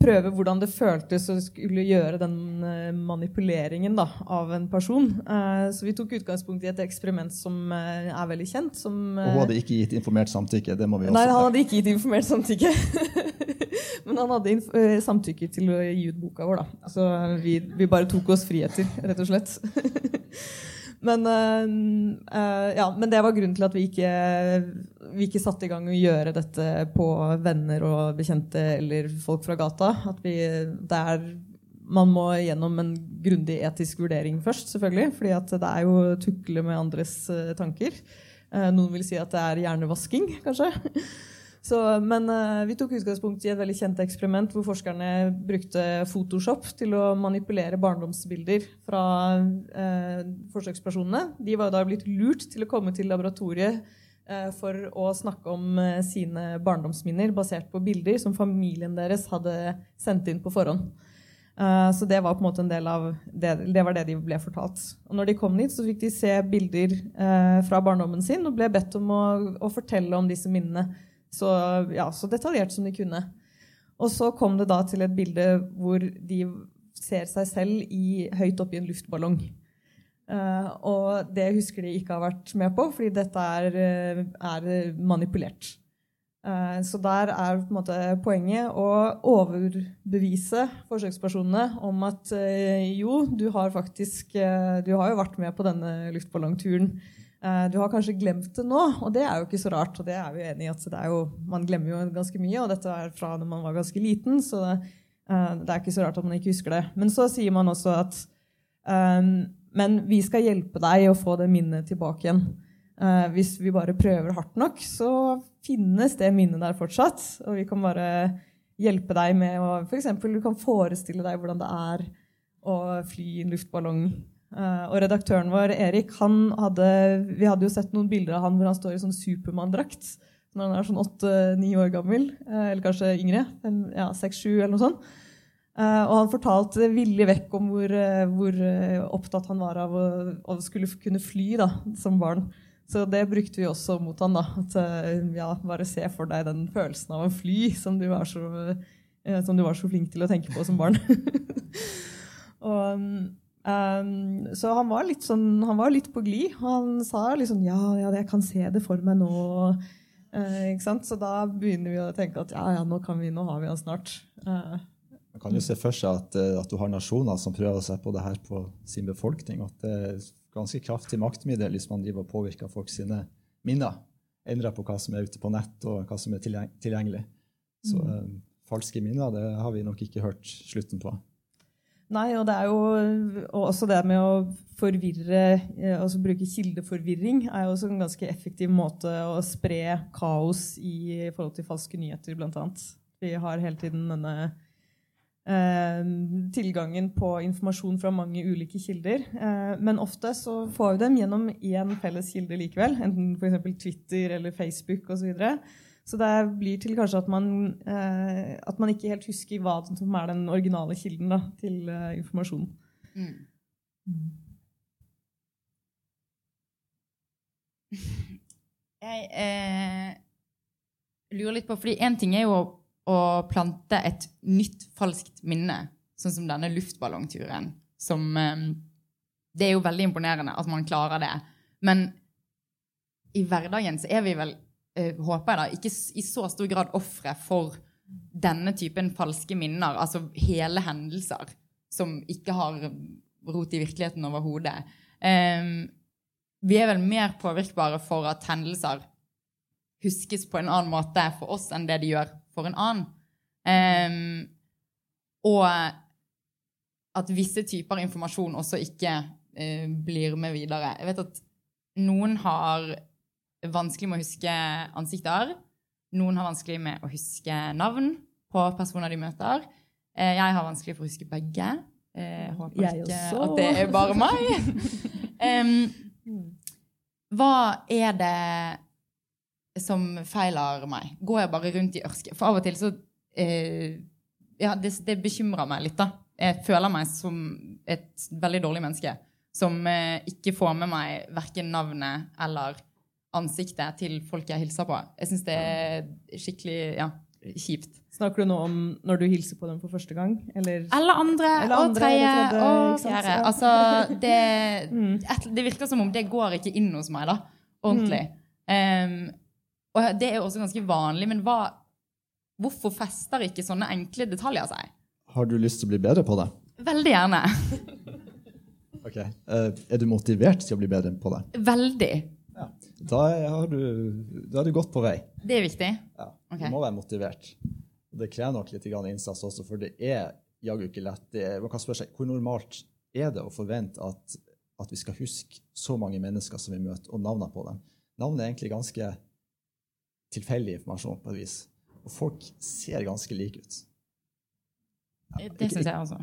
prøve hvordan det føltes å skulle gjøre den eh, manipuleringen da, av en person. Uh, så vi tok utgangspunkt i et eksperiment som uh, er veldig kjent. Som, og hun hadde ikke gitt informert samtykke? det må vi også Nei, han hadde ikke gitt informert samtykke. Men han hadde samtykke til å gi ut boka vår. da. Så vi, vi bare tok oss friheter, rett og slett. Men, uh, ja, men, det var grunnen til at vi ikke, vi ikke satte i gang å gjøre dette på venner og bekjente eller folk fra gata. At vi, der man må gjennom en grundig etisk vurdering først, selvfølgelig. fordi det er jo tukle med andres uh, tanker. Noen vil si at det er hjernevasking, kanskje. Så, men uh, vi tok utgangspunkt i et veldig kjent eksperiment hvor forskerne brukte Photoshop til å manipulere barndomsbilder fra uh, forsøkspersonene. De var da blitt lurt til å komme til laboratoriet uh, for å snakke om sine barndomsminner basert på bilder som familien deres hadde sendt inn på forhånd. Så det var på en måte en del av det, det var det de ble fortalt. Og når de kom dit, så fikk de se bilder fra barndommen sin og ble bedt om å, å fortelle om disse minnene så, ja, så detaljert som de kunne. Og så kom det da til et bilde hvor de ser seg selv i, høyt oppi en luftballong. Uh, og det husker de ikke har vært med på, fordi dette er, eh, er manipulert. Uh, så der er måte poenget å overbevise forsøkspersonene om at uh, jo, du har faktisk Du har jo vært med på denne luftballongturen. Eh, du har kanskje glemt det nå, og det er jo ikke så rart. og det er vi enige i at jo, Man glemmer jo ganske mye, og dette er fra da man var ganske liten. så uh, det, er ikke så rart at man ikke husker det. Men så sier man også at um, men vi skal hjelpe deg å få det minnet tilbake igjen. Uh, hvis vi bare prøver hardt nok, så finnes det minnet der fortsatt. Og vi kan bare hjelpe deg med å. For du kan forestille deg hvordan det er å fly i en luftballong og redaktøren vår, Erik, han hadde, vi hadde jo sett noen bilder av han hvor han står i sånn Supermann-drakt når han er sånn åtte-ni år gammel. Uh, eller kanskje yngre. ja, Seks-sju, eller noe sånt. Uh, og han fortalte villig vekk om hvor, hvor opptatt han var av å, å, skulle kunne fly da, som barn. Så det brukte vi også mot han da. At, ja, bare se for deg den følelsen av å fly som du var så, som du var så flink til å tenke på som barn. og... Um, så han var litt sånn, han var litt på glid. Han sa liksom ja, ja, jeg kan se det for meg nå. Uh, ikke sant? Så da begynner vi å tenke at ja, ja, nå, kan vi, nå har vi han snart. Uh, man kan jo se for seg at, eh, at, du har nasjoner som prøver seg på det her på sin befolkning. At det er ganske kraftig maktmiddel hvis man driver og påvirker folk sine minner. Endrer på hva som er ute på nett, og hva som er tilgjengelig. Så uh, falske minner, det har vi nok ikke hørt slutten på. Nei, og det er jo og også det med å forvirre, eh, altså bruke kildeforvirring, er jo også en ganske effektiv måte å spre kaos i forhold til falske nyheter, blant annet. Vi har hele tiden denne eh, tilgangen på informasjon fra mange ulike kilder. Eh, men ofte så får vi dem gjennom én felles kilde likevel, enten f.eks. Twitter eller Facebook osv. Og, så så det blir til kanskje at man, eh, at man ikke helt husker hva som er den originale kilden da, til eh, informasjonen. Mm. Jeg eh, lurer litt på fordi én ting er jo å, å, plante et nytt falskt minne, sånn som denne luftballongturen. Som eh, Det er jo veldig imponerende at man klarer det. Men i hverdagen så er vi vel håper jeg da, ikke i så stor grad ofre for denne typen falske minner, altså hele hendelser som ikke har rot i virkeligheten overhodet. Um, vi er vel mer påvirkbare for at hendelser huskes på en annen måte for oss enn det de gjør for en annen. Um, og at visse typer informasjon også ikke uh, blir med videre. Jeg vet at noen har vanskelig med å huske ansikter. Noen har vanskelig med å huske navn på personer de møter. Eh, jeg har vanskelig for å huske begge. Jeg eh, håper jeg ikke også. at det er bare meg. um, hva er det som feiler meg? Går jeg bare rundt i ørske? For av og til så uh, Ja, det, det, bekymrer meg litt, da. Jeg føler meg som et veldig dårlig menneske som uh, ikke får med meg verken navnet eller ansiktet til folk jeg hilser på. Jeg syns det er skikkelig ja, kjipt. Snakker du nå om når du hilser på dem for første gang? Eller, eller andre, eller og tredje og fjerde. Altså, det, mm. et, det, virker som om det går ikke inn hos meg, da. Ordentlig. Mm. Um, og det er også ganske vanlig, men hva, hvorfor fester ikke sånne enkle detaljer seg? Har du lyst til å bli bedre på det? Veldig gjerne. ok. Uh, er du motivert til å bli bedre på det? Veldig. Ja. Da, har du, da er du godt på vei. Det er viktig? Ja. Okay. Du må være motivert. Det krever nok litt innsats også, for det er jaggu ikke lett. Er, man kan spørre seg, Hvor normalt er det å forvente at, at, vi skal huske så mange mennesker som vi møter, og navnene på dem? Navnet er egentlig ganske tilfeldig informasjon på et vis. Og folk ser ganske like ut. Det syns jeg også.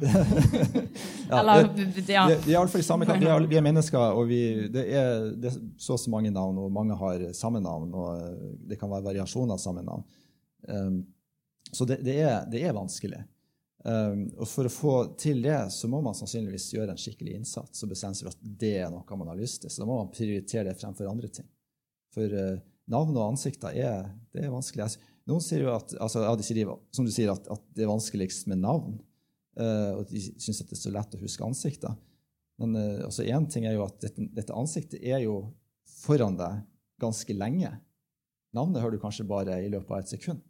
ja, Eller, ja. Vi, er i samme vi er, vi er mennesker, og vi, det, er, det, er, så og så mange navn, og mange har samme navn. Og eh, det kan være variasjoner av samme navn. Um, så det, det, er, det, er, vanskelig. Um, og for å få til det, så må man sannsynligvis gjøre en skikkelig innsats og bestemme seg for at det er noe man har lyst til. Så da må man prioritere det fremfor andre ting. For uh, navn og ansikter er, det er vanskelig. Altså, noen sier jo at, altså, ja, de sier, som du sier, at, at, det er vanskeligst med navn. Uh, og de syns det er så lett å huske ansikter. Men uh, altså, én ting er jo at dette, dette, ansiktet er jo foran deg ganske lenge. Navnet hører du kanskje bare i løpet av et sekund.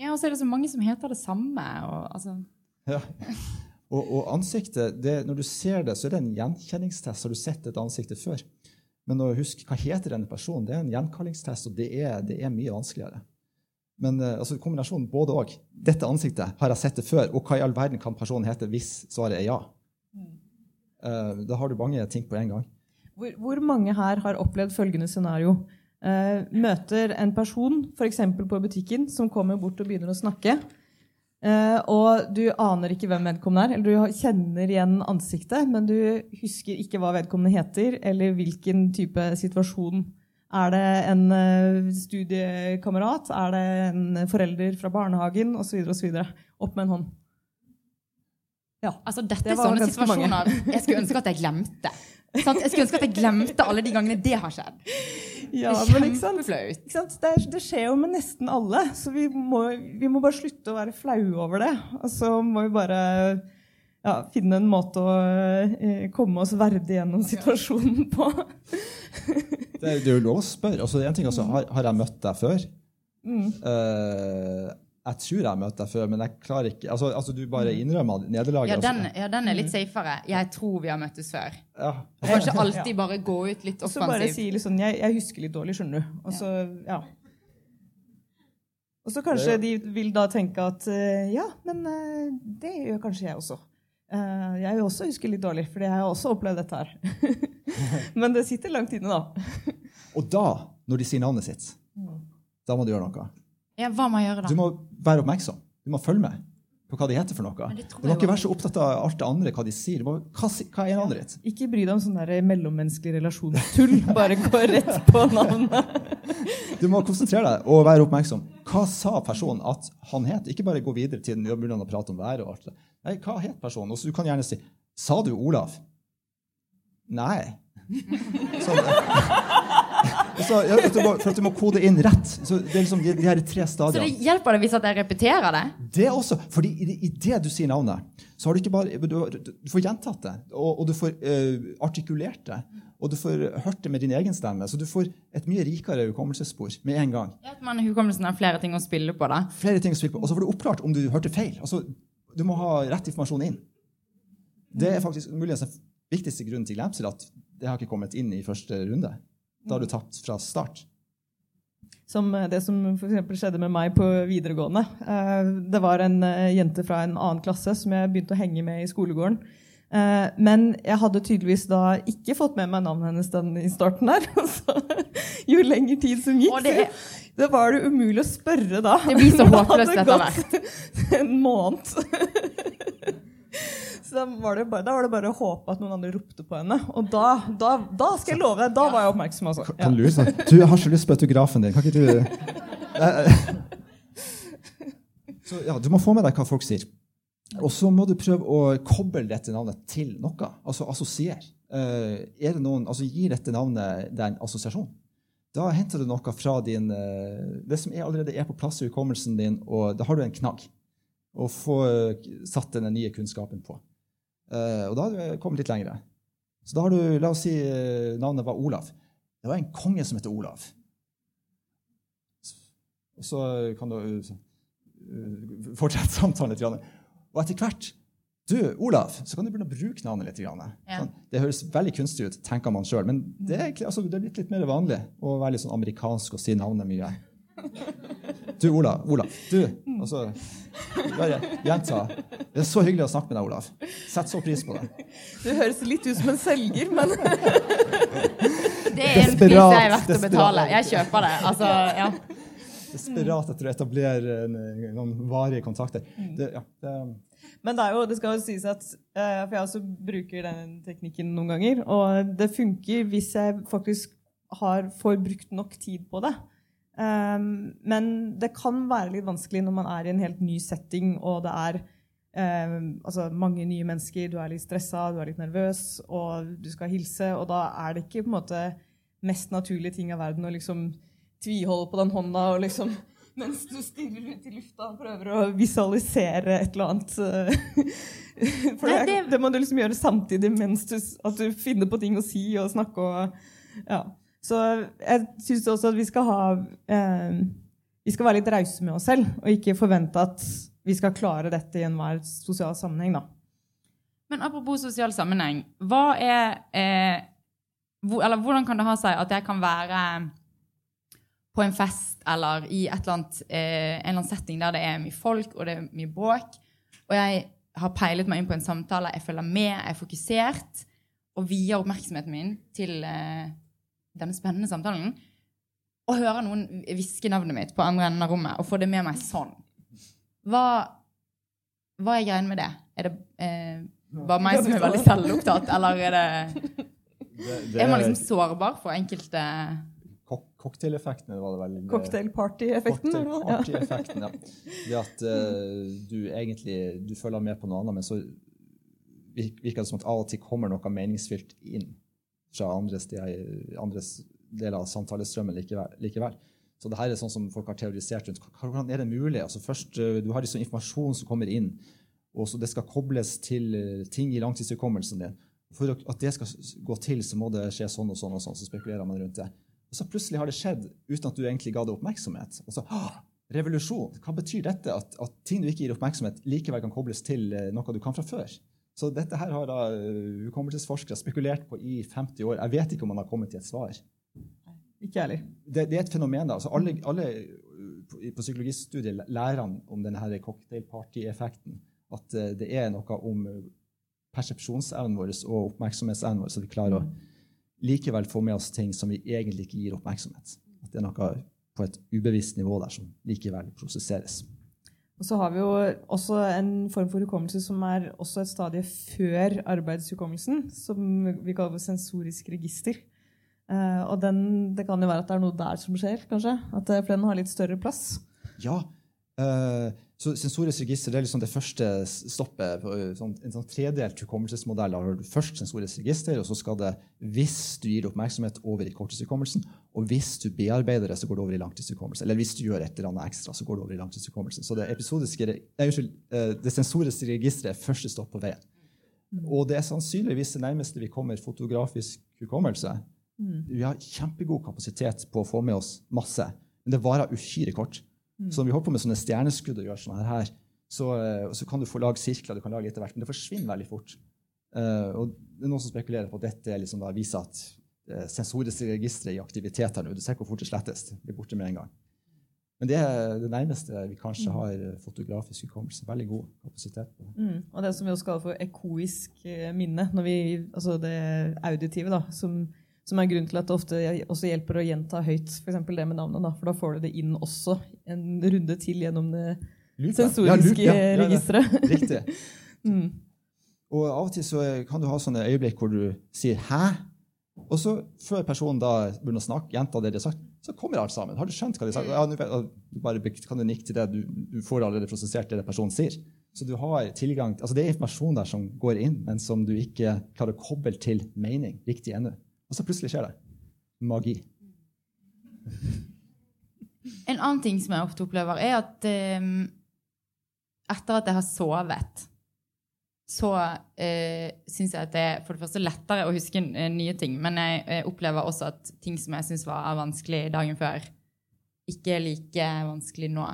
Ja, og så er det så mange som heter det samme. Og, altså. ja. og, og ansiktet, det, når du ser det, så er det en gjenkjenningstest. Har du sett et ansikt før? Men å huske hva heter denne personen, det er en gjenkallingstest, og det er, det er mye vanskeligere. Men uh, altså, kombinasjonen både og. Dette ansiktet har jeg sett det før. Og hva i all verden kan personen hete hvis svaret er ja? Uh, da har du mange ting på en gang. Hvor, hvor mange her har opplevd følgende scenario? Uh, møter en person f.eks. på butikken som kommer bort og begynner å snakke. og du aner ikke hvem vedkommende er, eller du kjenner igjen ansiktet, men du husker ikke hva vedkommende heter, eller hvilken type situasjon er det en uh, studiekamerat? Er det en forelder fra barnehagen? Osv. osv. Opp med en hånd. Ja. Altså, dette det er sånne situasjoner mange. jeg skulle ønske at jeg glemte. Sånn, Jeg skulle ønske at jeg glemte alle de gangene det har skjedd. Ja, det er kjempeflaut. Det, det, skjer jo med nesten alle, så vi må, vi må, bare slutte å være flaue over det. Og så må vi bare ja, finne en måte å eh, komme oss verdig gjennom situasjonen på. det, er, jo lov å spørre. Altså, en ting altså, har, har, jeg møtt deg før? Mm. Uh, jeg tror jeg har møtt deg før, men jeg klarer ikke altså, altså Du bare mm. innrømmer nederlaget. Ja, den, ja, den er litt mm. safere. Jeg tror vi har møttes før. Ja. Og kanskje alltid bare gå ut litt offensivt. Så bare si liksom, jeg, jeg husker litt dårlig, skjønner du. Og så, ja. Og så kanskje de vil da tenke at eh, ja, men eh, det gjør kanskje jeg også. Eh, jeg vil også huske litt dårlig, for jeg har også opplevd dette her. men det sitter langt inne, da. Og da, når de sier navnet sitt, da må du gjøre noe. Ja, hva må jeg gjøre da? Du må være oppmerksom. Du må følge med på hva de heter for noe. Du må ikke være så opptatt av alt det andre, hva de sier. Må, hva, hva er navnet ditt? Ikke bry deg om sånn mellommenneskelig relasjonstull. Bare gå rett på navnet. Du må konsentrere deg og være oppmerksom. Hva sa personen at han het? Ikke bare gå videre til den å prate om været. og alt det. Nei, hva het personen? Og så du kan gjerne si Sa du Olav? Nei. Sånn. Så, ja, du må, for at du må kode inn rett. Så det er liksom de, de her tre stadiene. Så det hjelper det hvis at jeg repeterer det? Det også, fordi i det, i det du sier navnet, så har du ikke bare Du, du får gjentatt det, og, og du får uh, artikulert det, og du får hørt det med din egen stemme. Så du får et mye rikere hukommelsesspor med en gang. At man hukommelsen har flere ting å spille på, da. Flere ting å spille på. Og så får du oppklart om du hørte feil. Altså, du må ha rett informasjon inn. Det er faktisk muligens den viktigste grunnen til glemsel, at det har ikke kommet inn i første runde. Da har du tapt fra start. Som eh, det som for skjedde med meg på videregående. Eh, Det var en eh, jente fra en annen klasse som jeg begynte å henge med i skolegården. Eh, Men jeg hadde tydeligvis da ikke fått med meg navnet hennes den i starten der. Så jo lenger tid som gikk, det... det var det umulig å spørre da. Det blir så håpløst etter hvert. En måned. Så da var, det bare, da var det bare å håpe at noen andre ropte på henne. Og da, da, da skal jeg love deg, da var jeg oppmerksom. Altså. Ja. Kan lure sånn. Du, har ikke lyst på autografen din. Kan ikke du. Så ja, Du må få med deg hva folk sier. Og så må du prøve å koble dette navnet til noe. Altså assosiere. Eh, er det altså Gir dette navnet deg en assosiasjon? Da henter du noe fra din, eh, det som er allerede er på plass i hukommelsen din, og da har du en knagg å få eh, satt den nye kunnskapen på. Og da har du kommet litt lenger. Så da har du, la oss si navnet var Olav. Det var en konge som heter Olav. Og så kan du fortsette samtalen litt. Og etter hvert du, Olav, så kan du begynne å bruke navnet litt. grann. Ja. Sånn, det høres veldig kunstig ut, tenker man sjøl, men det er, altså, det er blitt litt mer vanlig å være litt sånn amerikansk og si navnet mye. Du, Olav. Olav. Du. Og så bare gjenta. Det er så hyggelig å snakke med deg, Olav. Sett så pris på det. Du høres litt ut som en selger, men Det er en pris jeg er verdt å betale. Jeg kjøper det. Altså, ja. Desperat etter å etablere en, noen varige kontakter. Det, ja, det, Men det, er jo, det skal jo sies at eh, For jeg også bruker den teknikken noen ganger. Og det funker hvis jeg faktisk har, får brukt nok tid på det. Um, men det kan være litt vanskelig når man er i en helt ny setting, og det er um, altså mange nye mennesker, du er litt stressa, du er litt nervøs, og du skal hilse, og da er det ikke på en måte mest naturlige ting av verden å liksom tviholde på den hånda og liksom mens du stirrer ut i lufta og prøver å visualisere et eller annet. eh, For Nei, det, det- det må du liksom gjøre samtidig mens du, at du finner på ting å si og snakke og ja. Så jeg syns også at vi skal ha eh, Vi skal være litt rause med oss selv og ikke forvente at vi skal klare dette i enhver sosial sammenheng. da. Men apropos sosial sammenheng. Hva er eh, hvor, Eller hvordan kan det ha seg at jeg kan være på en fest eller i annet, eh, en eller annen setting der det er mye folk og det er mye bråk, og jeg har peilet meg inn på en samtale, jeg følger med, jeg er fokusert, og vier oppmerksomheten min til eh, denne spennende samtalen, og hører noen hviske navnet mitt på andre enden av rommet, og får det med meg sånn. Hva, hva er greien med det? Er det eh, bare meg som er veldig selvopptatt, eller er det Er man liksom sårbar for enkelte Cocktaileffekten var det vel? Cocktailparty-effekten? Cocktailparty-effekten, ja. Det at uh, du egentlig du følger med på noe annet, men så virker det som at av og til kommer noe meningsfylt inn fra andres, andres deler av samtalestrømmen likevel. likevel. Så det her er sånn som folk har teorisert rundt. Hvordan er det mulig? Altså først, eh, Du har liksom informasjon som kommer inn, og så det skal kobles til eh, ting i langtidshukommelsen din. For at det skal gå til, så må det skje sånn og sånn, og sånn, så spekulerer man rundt det. Og så plutselig har det skjedd uten at du egentlig ga det oppmerksomhet. Og så, ah, Revolusjon. Hva betyr dette? At, at ting du ikke gir oppmerksomhet, likevel kan kobles til eh, noe du kan fra før. Så dette her har da eh, hukommelsesforskere spekulert på i 50 år. Jeg vet ikke om man har kommet til et svar. Ikke heller. Det, det er et fenomen. da. Altså alle, alle uh, på, psykologistudiet lærer om denne cocktailparty-effekten. At det er noe om persepsjonsevnen vår og oppmerksomhetsevnen vår, så vi klarer å likevel får med oss ting som vi egentlig ikke gir oppmerksomhet. At det er noe på et ubevisst nivå der som likevel prosesseres. Og så har vi jo også en form for hukommelse som er også et stadie før arbeidshukommelsen, som vi kaller for sensorisk register. Uh, og den, det kan jo være at det er noe der som skjer, kanskje? At for den har litt større plass? Ja. Uh, så Sensorisk register det er liksom det første stoppet. på sånn, En sånn tredelt hukommelsesmodell. Har du først sensorisk register, og så skal det, hvis du gir oppmerksomhet, over i korttidshukommelsen. Og hvis du bearbeider det, så går det over i langtidshukommelse. Eller hvis du gjør et eller annet ekstra, så går det over i langtidshukommelsen. Så det, nei, det sensoriske registeret er første stopp på veien. Og det er sannsynligvis det nærmeste vi kommer fotografisk hukommelse. Mm. Vi har kjempegod kapasitet på å få med oss masse, men det varer uhyre kort. Mm. Så når vi holder på med sånne stjerneskudd og gjør sånn her, så, eh, så, kan du få lage sirkler, du kan lage etter hvert, men det forsvinner veldig fort. Uh, og det er Noen som spekulerer på at dette liksom da viser at uh, sensoriske registre i aktivitet her nå. Du ser hvor fort det slettes. Det blir borte med en gang. Men det er det nærmeste vi kanskje mm. har fotografisk hukommelse. Veldig god kapasitet på. Mm. Og det som vi også kaller for ekoisk minne, når vi, altså det auditive, da, som som er grunnen til at det ofte også hjelper å gjenta høyt f.eks. det med navnet. Da, for da får du det inn også en runde til gjennom det Lupa. sensoriske ja, ja, ja, registeret. Riktig. mm. Og av og til så kan du ha sånne øyeblikk hvor du sier 'hæ?' Og så, før personen da begynner å snakke, gjenta det de har sagt, så kommer alt sammen. Har du skjønt hva de har sagt? Ja, du bare kan du nikke til det. Du, du får allerede prosessert det personen sier. Så du har tilgang, altså Det er informasjon der som går inn, men som du ikke klarer å koble til mening riktig ennå. Og så plutselig skjer det. Magi. En annen ting som jeg ofte opplever, er at um, etter at jeg har sovet, så uh, syns jeg at det er for det første lettere å huske uh, nye ting. Men jeg uh, opplever også at ting som jeg syns var vanskelig dagen før, ikke er like vanskelig nå.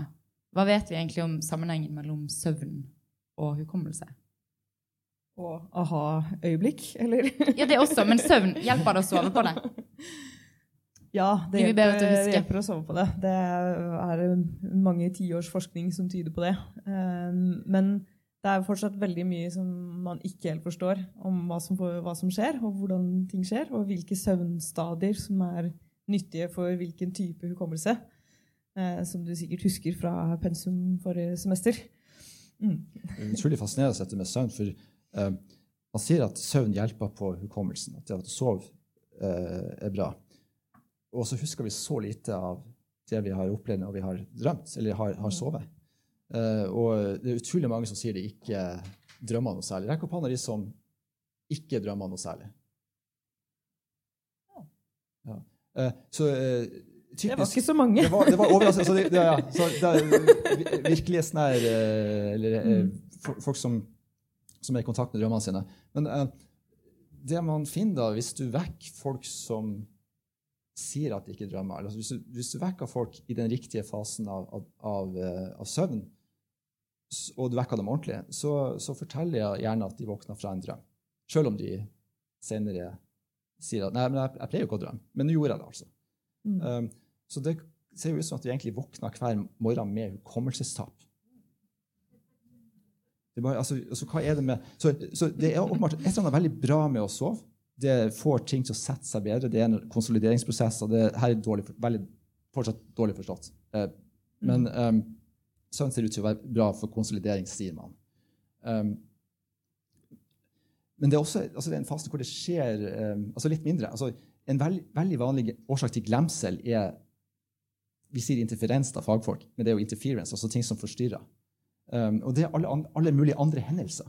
Hva vet vi egentlig om sammenhengen mellom søvn og hukommelse? Og aha-øyeblikk, eller? ja, det også, men søvn. Hjelper det å sove på det? Ja, det hjelper, det hjelper, å sove på det. Det er mange tiårs forskning som tyder på det. Ehm, men det er fortsatt veldig mye som man ikke helt forstår om hva som, hva som skjer, og hvordan ting skjer, og hvilke søvnstadier som er nyttige for hvilken type hukommelse. Eh, som du sikkert husker fra pensum forrige semester. Mm. Utrolig fascinerende dette med søvn. for Uh, man sier at søvn hjelper på hukommelsen, at det å sove eh, er bra. Og så husker vi så lite av det vi har opplevd når vi har drømt eller har, har sovet. Eh, og det er utrolig mange som sier de ikke drømmer noe særlig. Rekk opp hånda de som ikke drømmer noe særlig. Ja. så Typisk, det var ikke så mange. Det var, det var overraskende. Så det, det, ja, så det er virkelighetsnær Eller mm. folk som som er i kontakt med drømmene sine. Men eh, det man finner da, hvis du vekker folk som sier at de ikke drømmer, eller hvis du, hvis du vekker folk i den riktige fasen av, av, av, eh, av søvn, og du vekker dem ordentlig, så, så, forteller jeg gjerne at de våkner fra en drøm. Selv om de senere sier at nei, men jeg, jeg pleier jo ikke å drømme. Men nå gjorde jeg det, altså. Mm. Um, så det ser jo ut som at de egentlig våkner hver morgen med hukommelsestap. Det bare, altså, altså, hva er det med Så, så det er åpenbart et eller annet veldig bra med å sove. Det får ting til å sette seg bedre. Det er en konsolideringsprosess. og det her er dårlig, veldig, fortsatt dårlig forstått. Eh, men um, søvn ser ut til å være bra for konsolidering, sier man. Um, men det er også altså det er en fase hvor det skjer um, altså litt mindre. Altså, en veld, veldig vanlig årsak til glemsel er Vi sier interferens av fagfolk, men det er jo interference, altså ting som forstyrrer. Um, og det er alle, alle, mulige andre hendelser.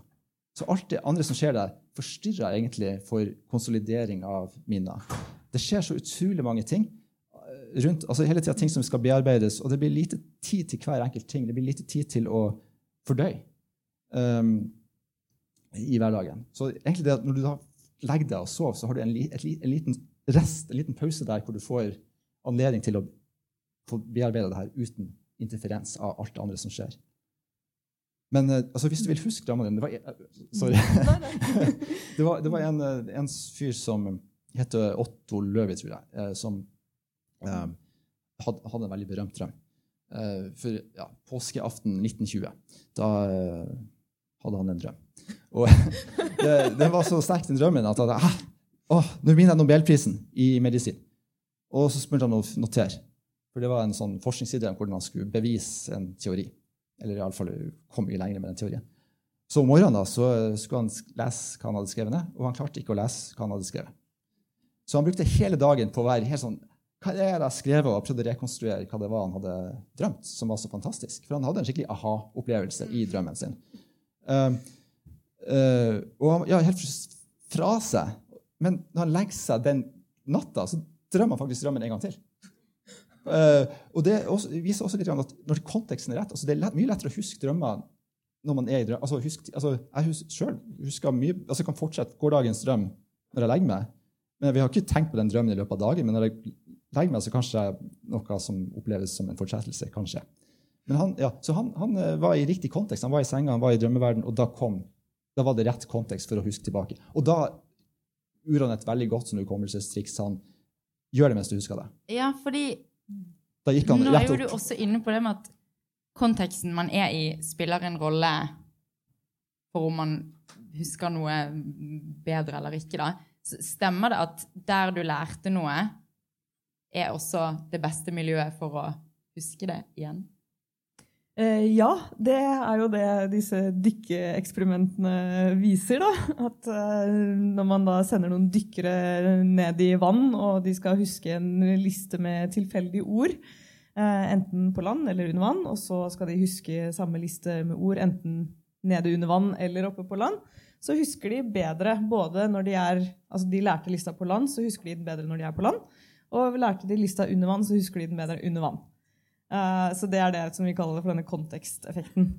Så alt det andre som skjer der, forstyrrer egentlig for konsolidering av minner. Det skjer så utrolig mange ting eh, rundt, altså hele tida ting som skal bearbeides, og det blir lite tid til hver enkelt ting. Det blir lite tid til å fordøye um, i hverdagen. Så egentlig det at når du da legger deg og sover, så har du en, et, en, liten rest, en liten pause der hvor du får anledning til å få bearbeida det her uten interferens av alt det andre som skjer. Men eh, altså, hvis du vil huske dramaene dine det var, eh, Sorry. det, var, det var en, eh, en, fyr som heter Otto Løvi, tror jeg, som eh, hadde, en veldig berømt drøm. eh, for ja, påskeaften 1920. Da eh, hadde han en drøm. Og det, det var så sterk den drømmen at han ah, å, nå vinner jeg Nobelprisen i medisin. Og så spurte han å notere. For det var en sånn forskningsidé om hvordan han skulle bevise en teori. Eller iallfall kom mye lenger med den teorien. Så om morgenen da, så skulle han lese hva han hadde skrevet ned, og han klarte ikke å lese hva han hadde skrevet. Så han brukte hele dagen på å være helt sånn Hva er det jeg har skrevet? Og prøvde å rekonstruere hva det var han hadde drømt, som var så fantastisk. For han hadde en skikkelig aha-opplevelse i drømmen sin. Uh, uh, og ja, helt fra seg. Men når han legger seg den natta, så drømmer han faktisk drømmen en gang til. Uh, og Det også, viser også litt at når konteksten er rett altså Det er lett, mye lettere å huske drømmer når man er i drøm. Altså, husk, altså, jeg husker selv husker mye, altså, kan fortsette gårsdagens drøm når jeg legger meg. Men Vi har ikke tenkt på den drømmen i løpet av dagen, men når jeg legger meg, så kanskje noe som oppleves som en fortsettelse. kanskje. Men han, ja, så han, han, eh, var i riktig kontekst. Han var i senga, han var i drømmeverden, og da kom, da var det rett kontekst for å huske tilbake. Og da gjorde han et veldig godt sånn hukommelsestriks. Han gjør det mens du husker det. Ja, fordi da gikk han Nå er jo du også inne på det med at konteksten man er i, spiller en rolle for om man husker noe bedre eller ikke. da. Stemmer det at der du lærte noe, er også det beste miljøet for å huske det igjen? Eh, ja, det er jo det disse dykkeeksperimentene viser. da. At eh, når man da sender noen dykkere ned i vann, og de skal huske en liste med tilfeldige ord, eh, enten på land eller under vann, og så skal de huske samme liste med ord enten nede under vann eller oppe på land, så husker de bedre både når de er Altså de lærte lista på land, så husker de den bedre når de er på land. Og lærte de lista under vann, så husker de den bedre under vann. Uh, så det er det som vi kaller for denne konteksteffekten.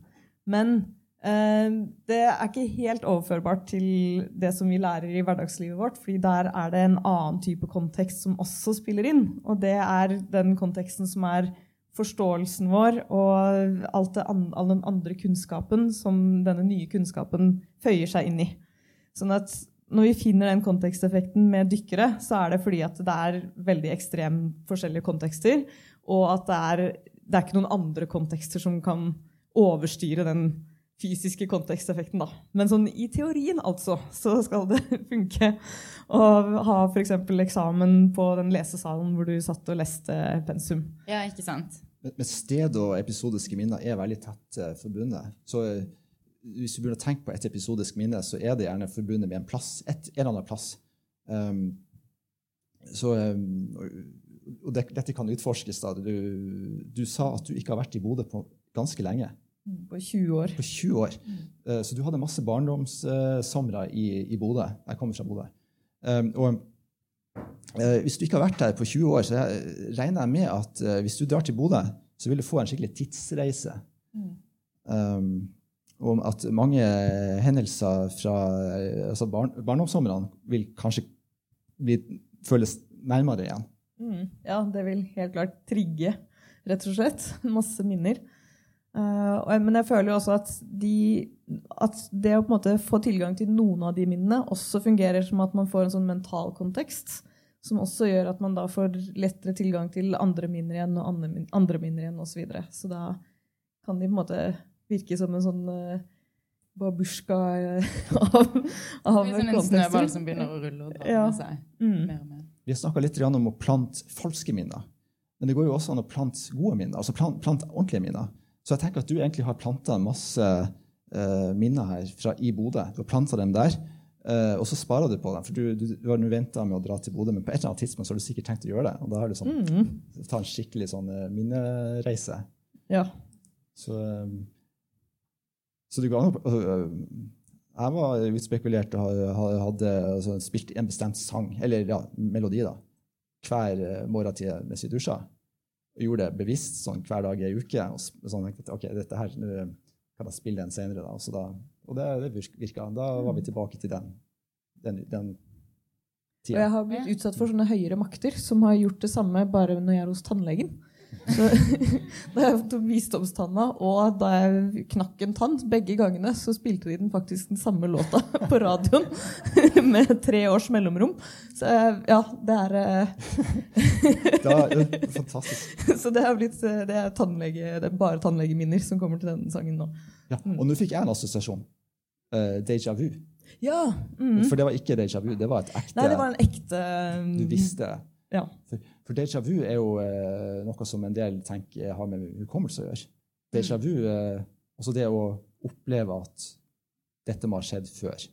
Men uh, det er ikke helt overførbart til det som vi lærer i hverdagslivet vårt, fordi der er det en annen type kontekst som også spiller inn. Og det er den konteksten som er forståelsen vår og det, all den andre kunnskapen som denne nye kunnskapen føyer seg inn i. Sånn at når vi finner den konteksteffekten med dykkere, så er det fordi at det er veldig ekstremt forskjellige kontekster, og at det er, det er ikke noen andre kontekster som kan overstyre den fysiske konteksteffekten. Da. Men sånn i teorien, altså, så skal det funke å ha f.eks. eksamen på den lesesalen hvor du satt og leste pensum. Ja, ikke sant? Men sted og episodiske minner er veldig tett uh, forbundet. Så uh, hvis du begynner å tenke på et episodisk minne, så er det gjerne forbundet med en plass. Et, en eller annen plass. Um, så, um, og det, dette kan utforskes. da. Du, du, sa at du ikke har vært i Bodø på ganske lenge. På 20 år. På 20 år. Uh, så du hadde masse barndomssomre i, i Bodø. Jeg kommer fra Bodø. Um, og uh, hvis du ikke har vært der på 20 år, så jeg, regner jeg med at uh, hvis du drar til Bodø, så vil du få en skikkelig tidsreise. Mm. Um, og at mange hendelser fra altså barn, barndomssomrene vil kanskje bli, føles nærmere igjen. Mm, ja, det vil helt klart trigge, rett og slett. Masse minner. Uh, men jeg føler jo også at, de, at, det å på en måte få tilgang til noen av de minnene også fungerer som at man får en sånn mental kontekst. Som også gjør at man da får lettere tilgang til andre minner igjen og andre, andre minner igjen osv. Så, videre. så da kan de på en måte virke som en sånn uh, babusjka av, av, blir Som en snøball som begynner å rulle og dra ja. med seg mm. mer og mer. Vi har snakka litt om å plante falske minner. Men det går jo også an å plante gode minner. altså plante, plante ordentlige minner. Så jeg tenker at du egentlig har planta masse uh, minner her fra, i Bodø. Du har planta dem der, uh, og så sparer du på dem. For du, du, du har nå venta med å dra til Bodø, men på et eller annet tidspunkt så har du sikkert tenkt å gjøre det. Og da har du sånn, mm. ta en skikkelig sånn uh, minnereise. Ja. Så, um, så det går an å Jeg var utspekulert og hadde altså, spilt en bestemt sang, eller ja, melodi, da, hver morgen til mens vi dusja. Og gjorde det bevisst sånn hver dag i ei uke. og sånn, ok, dette her, nå kan jeg spille den senere. Da. Da, og det, det virka. Da var vi tilbake til den, den, den tida. Og jeg har blitt utsatt for sånne høyere makter som har gjort det samme bare når jeg er hos tannlegen. Så, da jeg tok visdomstanna og da jeg knakk en tann, begge gangene, så spilte de den faktisk den samme låta på radioen med tre års mellomrom. Så eh, ja, det er eh, det er fantastisk. Så det er blitt eh, det er, tannlege, det er bare tannlegeminner som kommer til denne sangen nå. Ja. Og nå fikk jeg en assosiasjon. Uh, Deja vu. Ja. Mm. For det var ikke déjà vu, det var et ekte Nei, det var en ekte Du visste. Ja. For, for déjà vu er jo eh, noe som en del tenker har med hukommelse å gjøre. Déjà vu, eh, også det å oppleve at dette må ha skjedd før.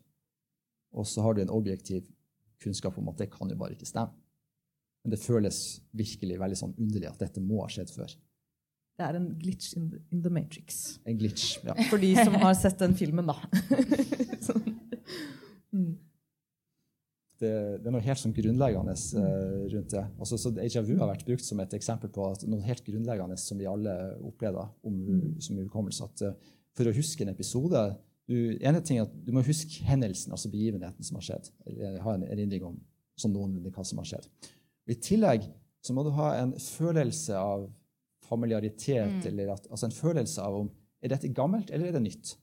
Og så har du en objektiv kunnskap om at det kan jo bare ikke stemme. Men det føles virkelig veldig sånn underlig at dette må ha skjedd før. Det er en glitch in the, in the Matrix. En glitch. ja. For de som har sett den filmen, da. sånn. mm. Det, det er noe helt sånn grunnleggende eh, rundt det. Altså, så Déjà vu har vært brukt som et eksempel på noe helt grunnleggende som vi alle opplever om, som hukommelse. At uh, for å huske en episode du, ene ting er at du må huske hendelsen, altså begivenheten som har skjedd. Eller ha en erindring om sånn noenlunde hva som har skjedd. Og I tillegg så må du ha en følelse av familiaritet, eller at, altså en følelse av om er dette gammelt eller er det nytt.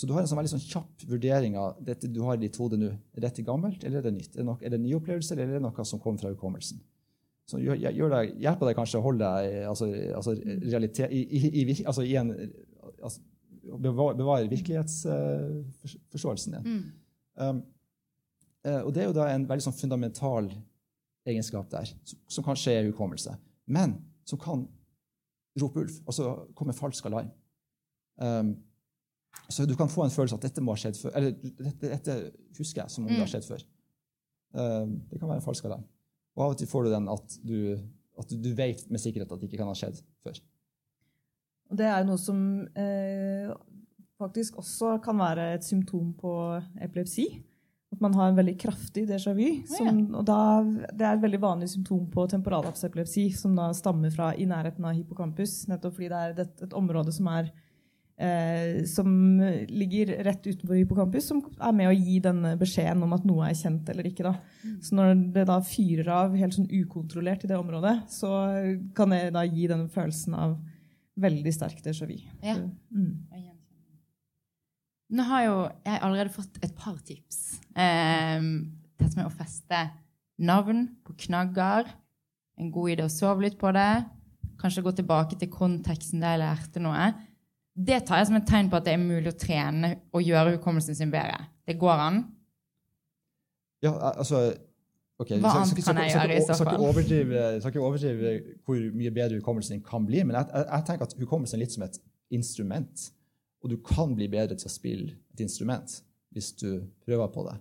Så du har en sånn veldig sånn kjapp vurdering av dette du har i ditt hode nå. Er dette gammelt, eller er det nytt? Er det, nok, er det en ny opplevelse, eller er det noe som kommer fra hukommelsen? Så gjør, gjør deg, hjelper deg kanskje å holde deg altså, altså, realitet, i, i, i, altså, i en altså, bevare, bevare virkelighetsforståelsen din. Um, uh, og det er jo da en veldig sånn fundamental egenskap der, som, som kanskje er hukommelse, men som kan rope ulv, altså komme falsk alarm. Um, så du kan få en følelse at dette må ha skjedd før. Eller dette, dette husker jeg som om det har skjedd før. Um, det kan være en falsk alarm. Og av og til får du den at du, at du vet med sikkerhet at det ikke kan ha skjedd før. Og det er noe som eh, faktisk også kan være et symptom på epilepsi. At man har en veldig kraftig déjà vu. Som, og da, det er et veldig vanlig symptom på temporallapsepilepsi, som da stammer fra i nærheten av hippocampus. Nettopp fordi det er et, et område som, er, eh, som ligger rett utenfor hippocampus, som er med å gi denne beskjeden om at noe er kjent eller ikke. Da. Så når det da fyrer av helt sånn ukontrollert i det området, så kan det da gi den følelsen av veldig sterk déjà vu. Ja. Mm. Nå har jo jeg allerede fått et par tips. Um, dette med å feste navn på knagger. En god idé å sove litt på det. Kanskje gå tilbake til konteksten der jeg lærte noe. Det tar jeg som et tegn på at det er mulig å trene og gjøre hukommelsen sin bedre. Det går an. Ja, altså okay. Hva annet kan jeg gjøre i så fall? overdrive, skal ikke overdrive hvor mye bedre hukommelsen din kan bli, men jeg, jeg, jeg tenker at hukommelsen er litt som et instrument. Og du kan bli bedre til å spille et instrument hvis du prøver på det.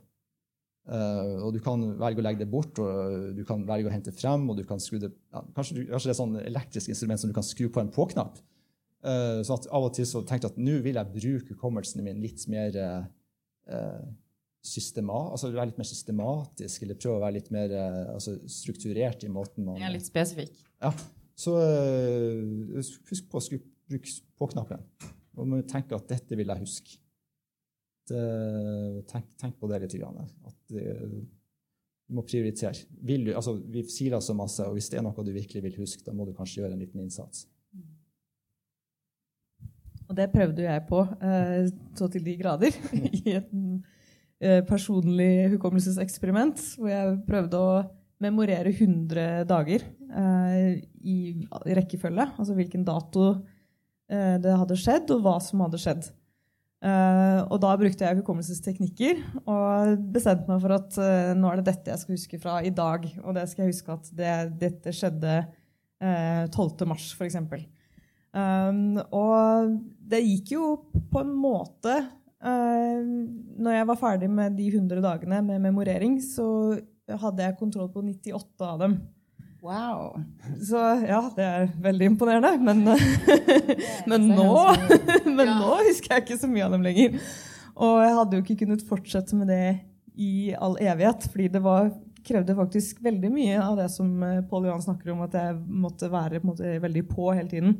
Uh, og du kan velge å legge det bort, og du kan velge å hente frem, og du kan skru det ja, kanskje, du, kanskje det er sånn elektrisk instrument som du kan skru på en på-knapp. Eh, så at av og til så tenkte jeg at nå vil jeg bruke hukommelsen min litt mer eh, systema, altså være litt mer systematisk, eller prøve å være litt mer eh, altså strukturert i måten man er litt spesifikk. Ja. Så uh, husk på å bruke bruk på-knappen. Og må tenke at dette vil jeg huske. Det, tenk, tenk på det litt. Grann, at det, du må prioritere. Vil du, altså, vi det så masse, og hvis det er noe du virkelig vil huske, da må du kanskje gjøre en liten innsats. Og det prøvde jeg på eh, så til de grader i et eh, personlig hukommelseseksperiment hvor jeg prøvde å memorere 100 dager eh, i, rekkefølge. Altså hvilken dato det hadde skjedd, og hva som hadde skjedd. Og da brukte jeg hukommelsesteknikker og bestemte meg for at nå er det dette jeg skal huske fra i dag. Og det skal jeg huske at det, dette skjedde uh, 12. mars, f.eks. Um, og det gikk jo på en måte uh, Når jeg var ferdig med de 100 dagene med memorering, så hadde jeg kontroll på 98 av dem. Wow. Så ja, det er veldig imponerende. Men, men, nå, men nå husker jeg ikke så mye av dem lenger. Og jeg hadde jo ikke kunnet fortsette med det i all evighet, fordi det var, krevde faktisk veldig mye av det som eh, Pål Johan snakker om, at jeg måtte være måte, veldig på hele tiden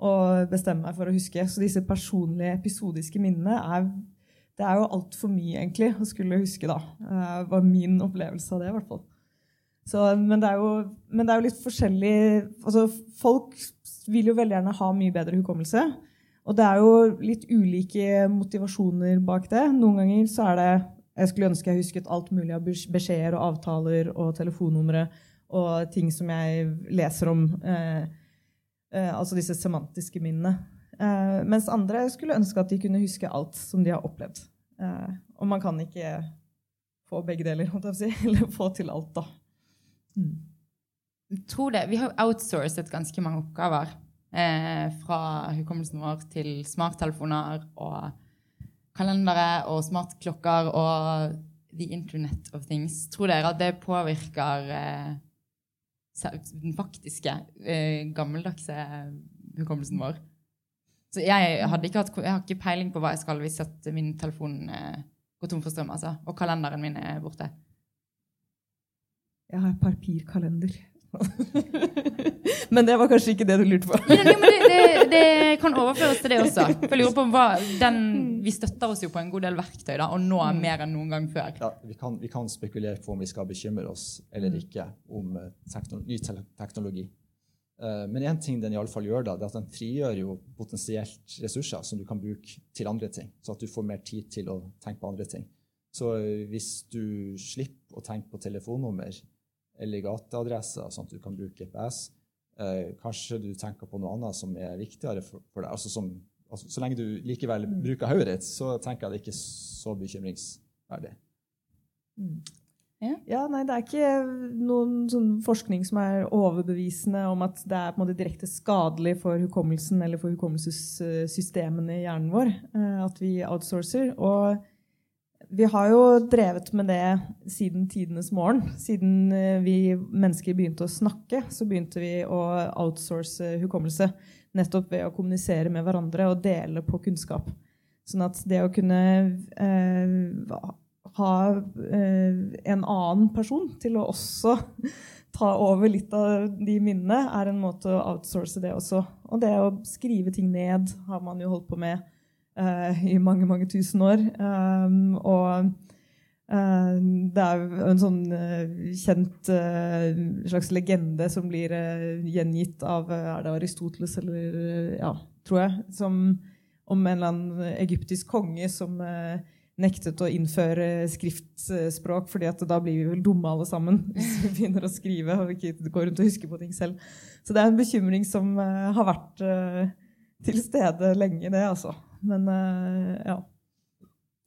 og bestemme meg for å huske. Så disse personlige, episodiske minnene er det er jo altfor mye egentlig å skulle huske, da. Det var min opplevelse av det, i hvert fall. Så, men, det jo, men det er jo litt forskjellig altså Folk vil jo veldig gjerne ha mye bedre hukommelse. Og det er jo litt ulike motivasjoner bak det. Noen ganger så er det Jeg skulle ønske jeg husket alt mulig av beskjeder og avtaler og telefonnumre og ting som jeg leser om. Eh, eh, altså disse semantiske minnene. Eh, mens andre skulle ønske at de kunne huske alt som de har opplevd. Eh, og man kan ikke få begge deler, si. eller få til alt, da. Mm. Tror det. Vi har outsourcet ganske mange oppgaver. Eh, fra hukommelsen vår til smarttelefoner og kalendere og smartklokker og the internet of things. Tror dere at det påvirker eh, den faktiske, eh, gammeldagse hukommelsen vår? Så jeg, ikke hatt, jeg, har ikke peiling på hva jeg skal hvis at min telefon eh, går tom for strøm. Altså, og kalenderen min er borte. Jeg har papirkalender. men det var kanskje ikke det du lurte på. ja, men det, det, det, kan overføres til det også. For jeg lurer på hva, den, Vi støtter oss jo på en god del verktøy, da, og nå mm. mer enn noen gang før. Ja, vi kan, vi kan spekulere på om vi skal bekymre oss eller mm. ikke om eh, teknologi, ny teknologi. Eh, men én ting den i alle fall gjør da, det er at den frigjør jo potensielt ressurser som du kan bruke til andre ting, så at du får mer tid til å tenke på andre ting. Så hvis du slipper å tenke på telefonnummer eller gateadresser, sånn at du kan bruke GPS, eh, kanskje du tenker på noe annet som er viktigere for, for deg. Altså som, altså, så lenge du likevel mm. bruker hodet ditt, så tenker jeg det ikke er så bekymringsverdig. Mm. Ja. ja. nei, Det er ikke noen sånn forskning som er overbevisende om at det er på en måte direkte skadelig for hukommelsen eller for hukommelsessystemene i hjernen vår eh, at vi outsourcer. Og vi har jo drevet med det siden tidenes morgen. Siden eh, vi mennesker begynte å snakke, så begynte vi å outsource hukommelse. Nettopp ved å kommunisere med hverandre og dele på kunnskap. Sånn at det å kunne eh, ha eh, en annen person til å også ta over litt av de minnene, er en måte å outsource det også. Og det å skrive ting ned har man jo holdt på med i mange, mange tusen år. Um, og uh, det er en sånn uh, kjent slags legende som blir gjengitt av Er det Aristoteles, eller Ja, tror jeg. Som, om en eller annen egyptisk konge som nektet å innføre skriftspråk, fordi at da blir vi vel dumme alle sammen hvis vi begynner å skrive og ikke går rundt og husker på ting selv. Så det er en bekymring som har vært til stede lenge, det, altså. Men uh, ja.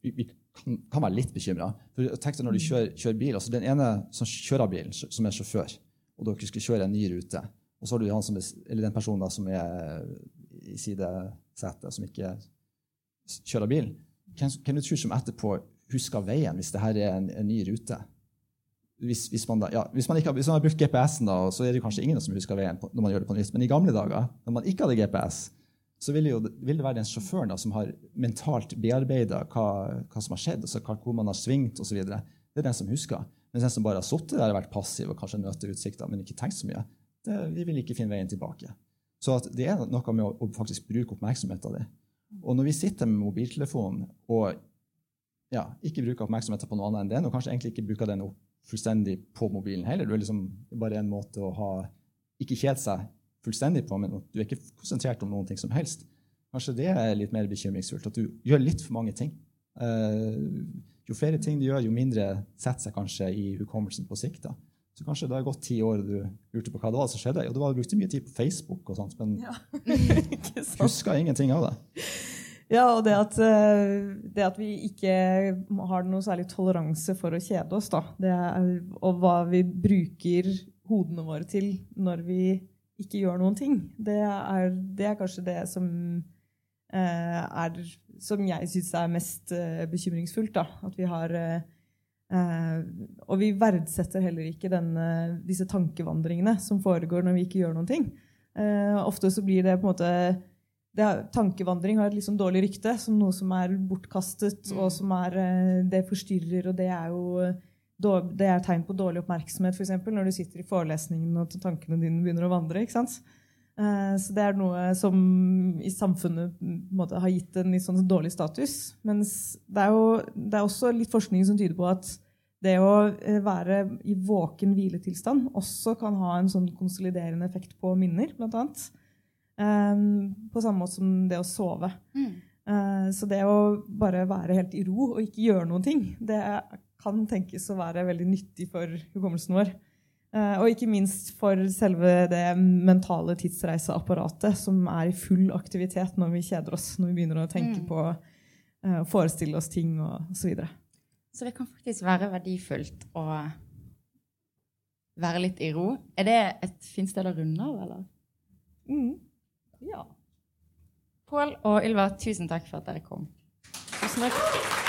Vi, vi kan, være litt bekymra. Når du kjører, kjører, bil, altså Den ene som kjører bilen, som er sjåfør, og dere skal kjøre en ny rute, og så har du er, den personen da, som er i sidesetet, som ikke kjører bil hvem, hvem du som etterpå husker veien hvis det her er en, en ny rute? Hvis, hvis, man da, ja, hvis, man ikke, hvis, man har brukt GPS-en, da, så er det kanskje ingen som husker veien på, når man gjør det på nytt. Men i gamle dager, når man ikke hadde GPS, så vil, jo, vil det være den sjåføren da, som har mentalt bearbeida hva, hva, som har skjedd, altså hvor man har svingt osv. Det er den som husker. Men den som bare har sittet der og vært passiv og kanskje nøtt utsikter, men ikke tenkt så mye, det, vi vil ikke finne veien tilbake. Så det er noe med å, å faktisk bruke oppmerksomheten din. Og når vi sitter med mobiltelefonen og ja, ikke bruker oppmerksomheten på noe annet enn den, og kanskje egentlig ikke bruker den fullstendig på mobilen heller, du er liksom bare en måte å ha ikke kjede seg fullstendig på, men du er ikke konsentrert om noen ting som helst. Kanskje det er litt mer bekymringsfullt, at du gjør litt for mange ting. Uh, jo flere ting du gjør, jo mindre setter seg kanskje i hukommelsen på sikt. da. Så kanskje det har gått ti år, og du lurte på hva det var som skjedde. Og du brukte mye tid på Facebook, og sånt, men ja. huska ingenting av det. Ja, og det at, eh, det at, vi ikke har noe særlig toleranse for å kjede oss, da, er, og hva vi bruker hodene våre til når vi ikke gjør noen ting, det er, det er kanskje det som eh, er Som jeg syns er mest eh, bekymringsfullt. Da. At vi har eh, Eh, og vi verdsetter heller ikke denne, disse tankevandringene som foregår når vi ikke gjør noen ting. Eh, ofte så blir det på en måte det, Tankevandring har et liksom dårlig rykte som noe som er bortkastet, mm. og som er, eh, det forstyrrer, og det er jo det er tegn på dårlig oppmerksomhet, f.eks. når du sitter i forelesningen og tankene dine begynner å vandre. ikke sant? Så det er noe som i samfunnet måte, har gitt en litt sånn dårlig status. Mens det er, jo, det er også litt forskning som tyder på at det å eh, være i våken hviletilstand også kan ha en sånn konsoliderende effekt på minner, blant annet. Um, på samme måte som det å sove. Mm. Så det å bare være helt i ro og ikke gjøre noen ting, det kan tenkes å være veldig nyttig for hukommelsen vår. Uh, og ikke minst for selve det mentale tidsreiseapparatet som er i full aktivitet når vi kjeder oss, når vi begynner å tenke Mm. på og å forestille oss ting og osv. Så, videre. Så det kan faktisk være verdifullt å være litt i ro. Er det et fint sted å runde av, eller? mm. Ja. Pål og Ylva, tusen takk for at dere kom. Tusen takk.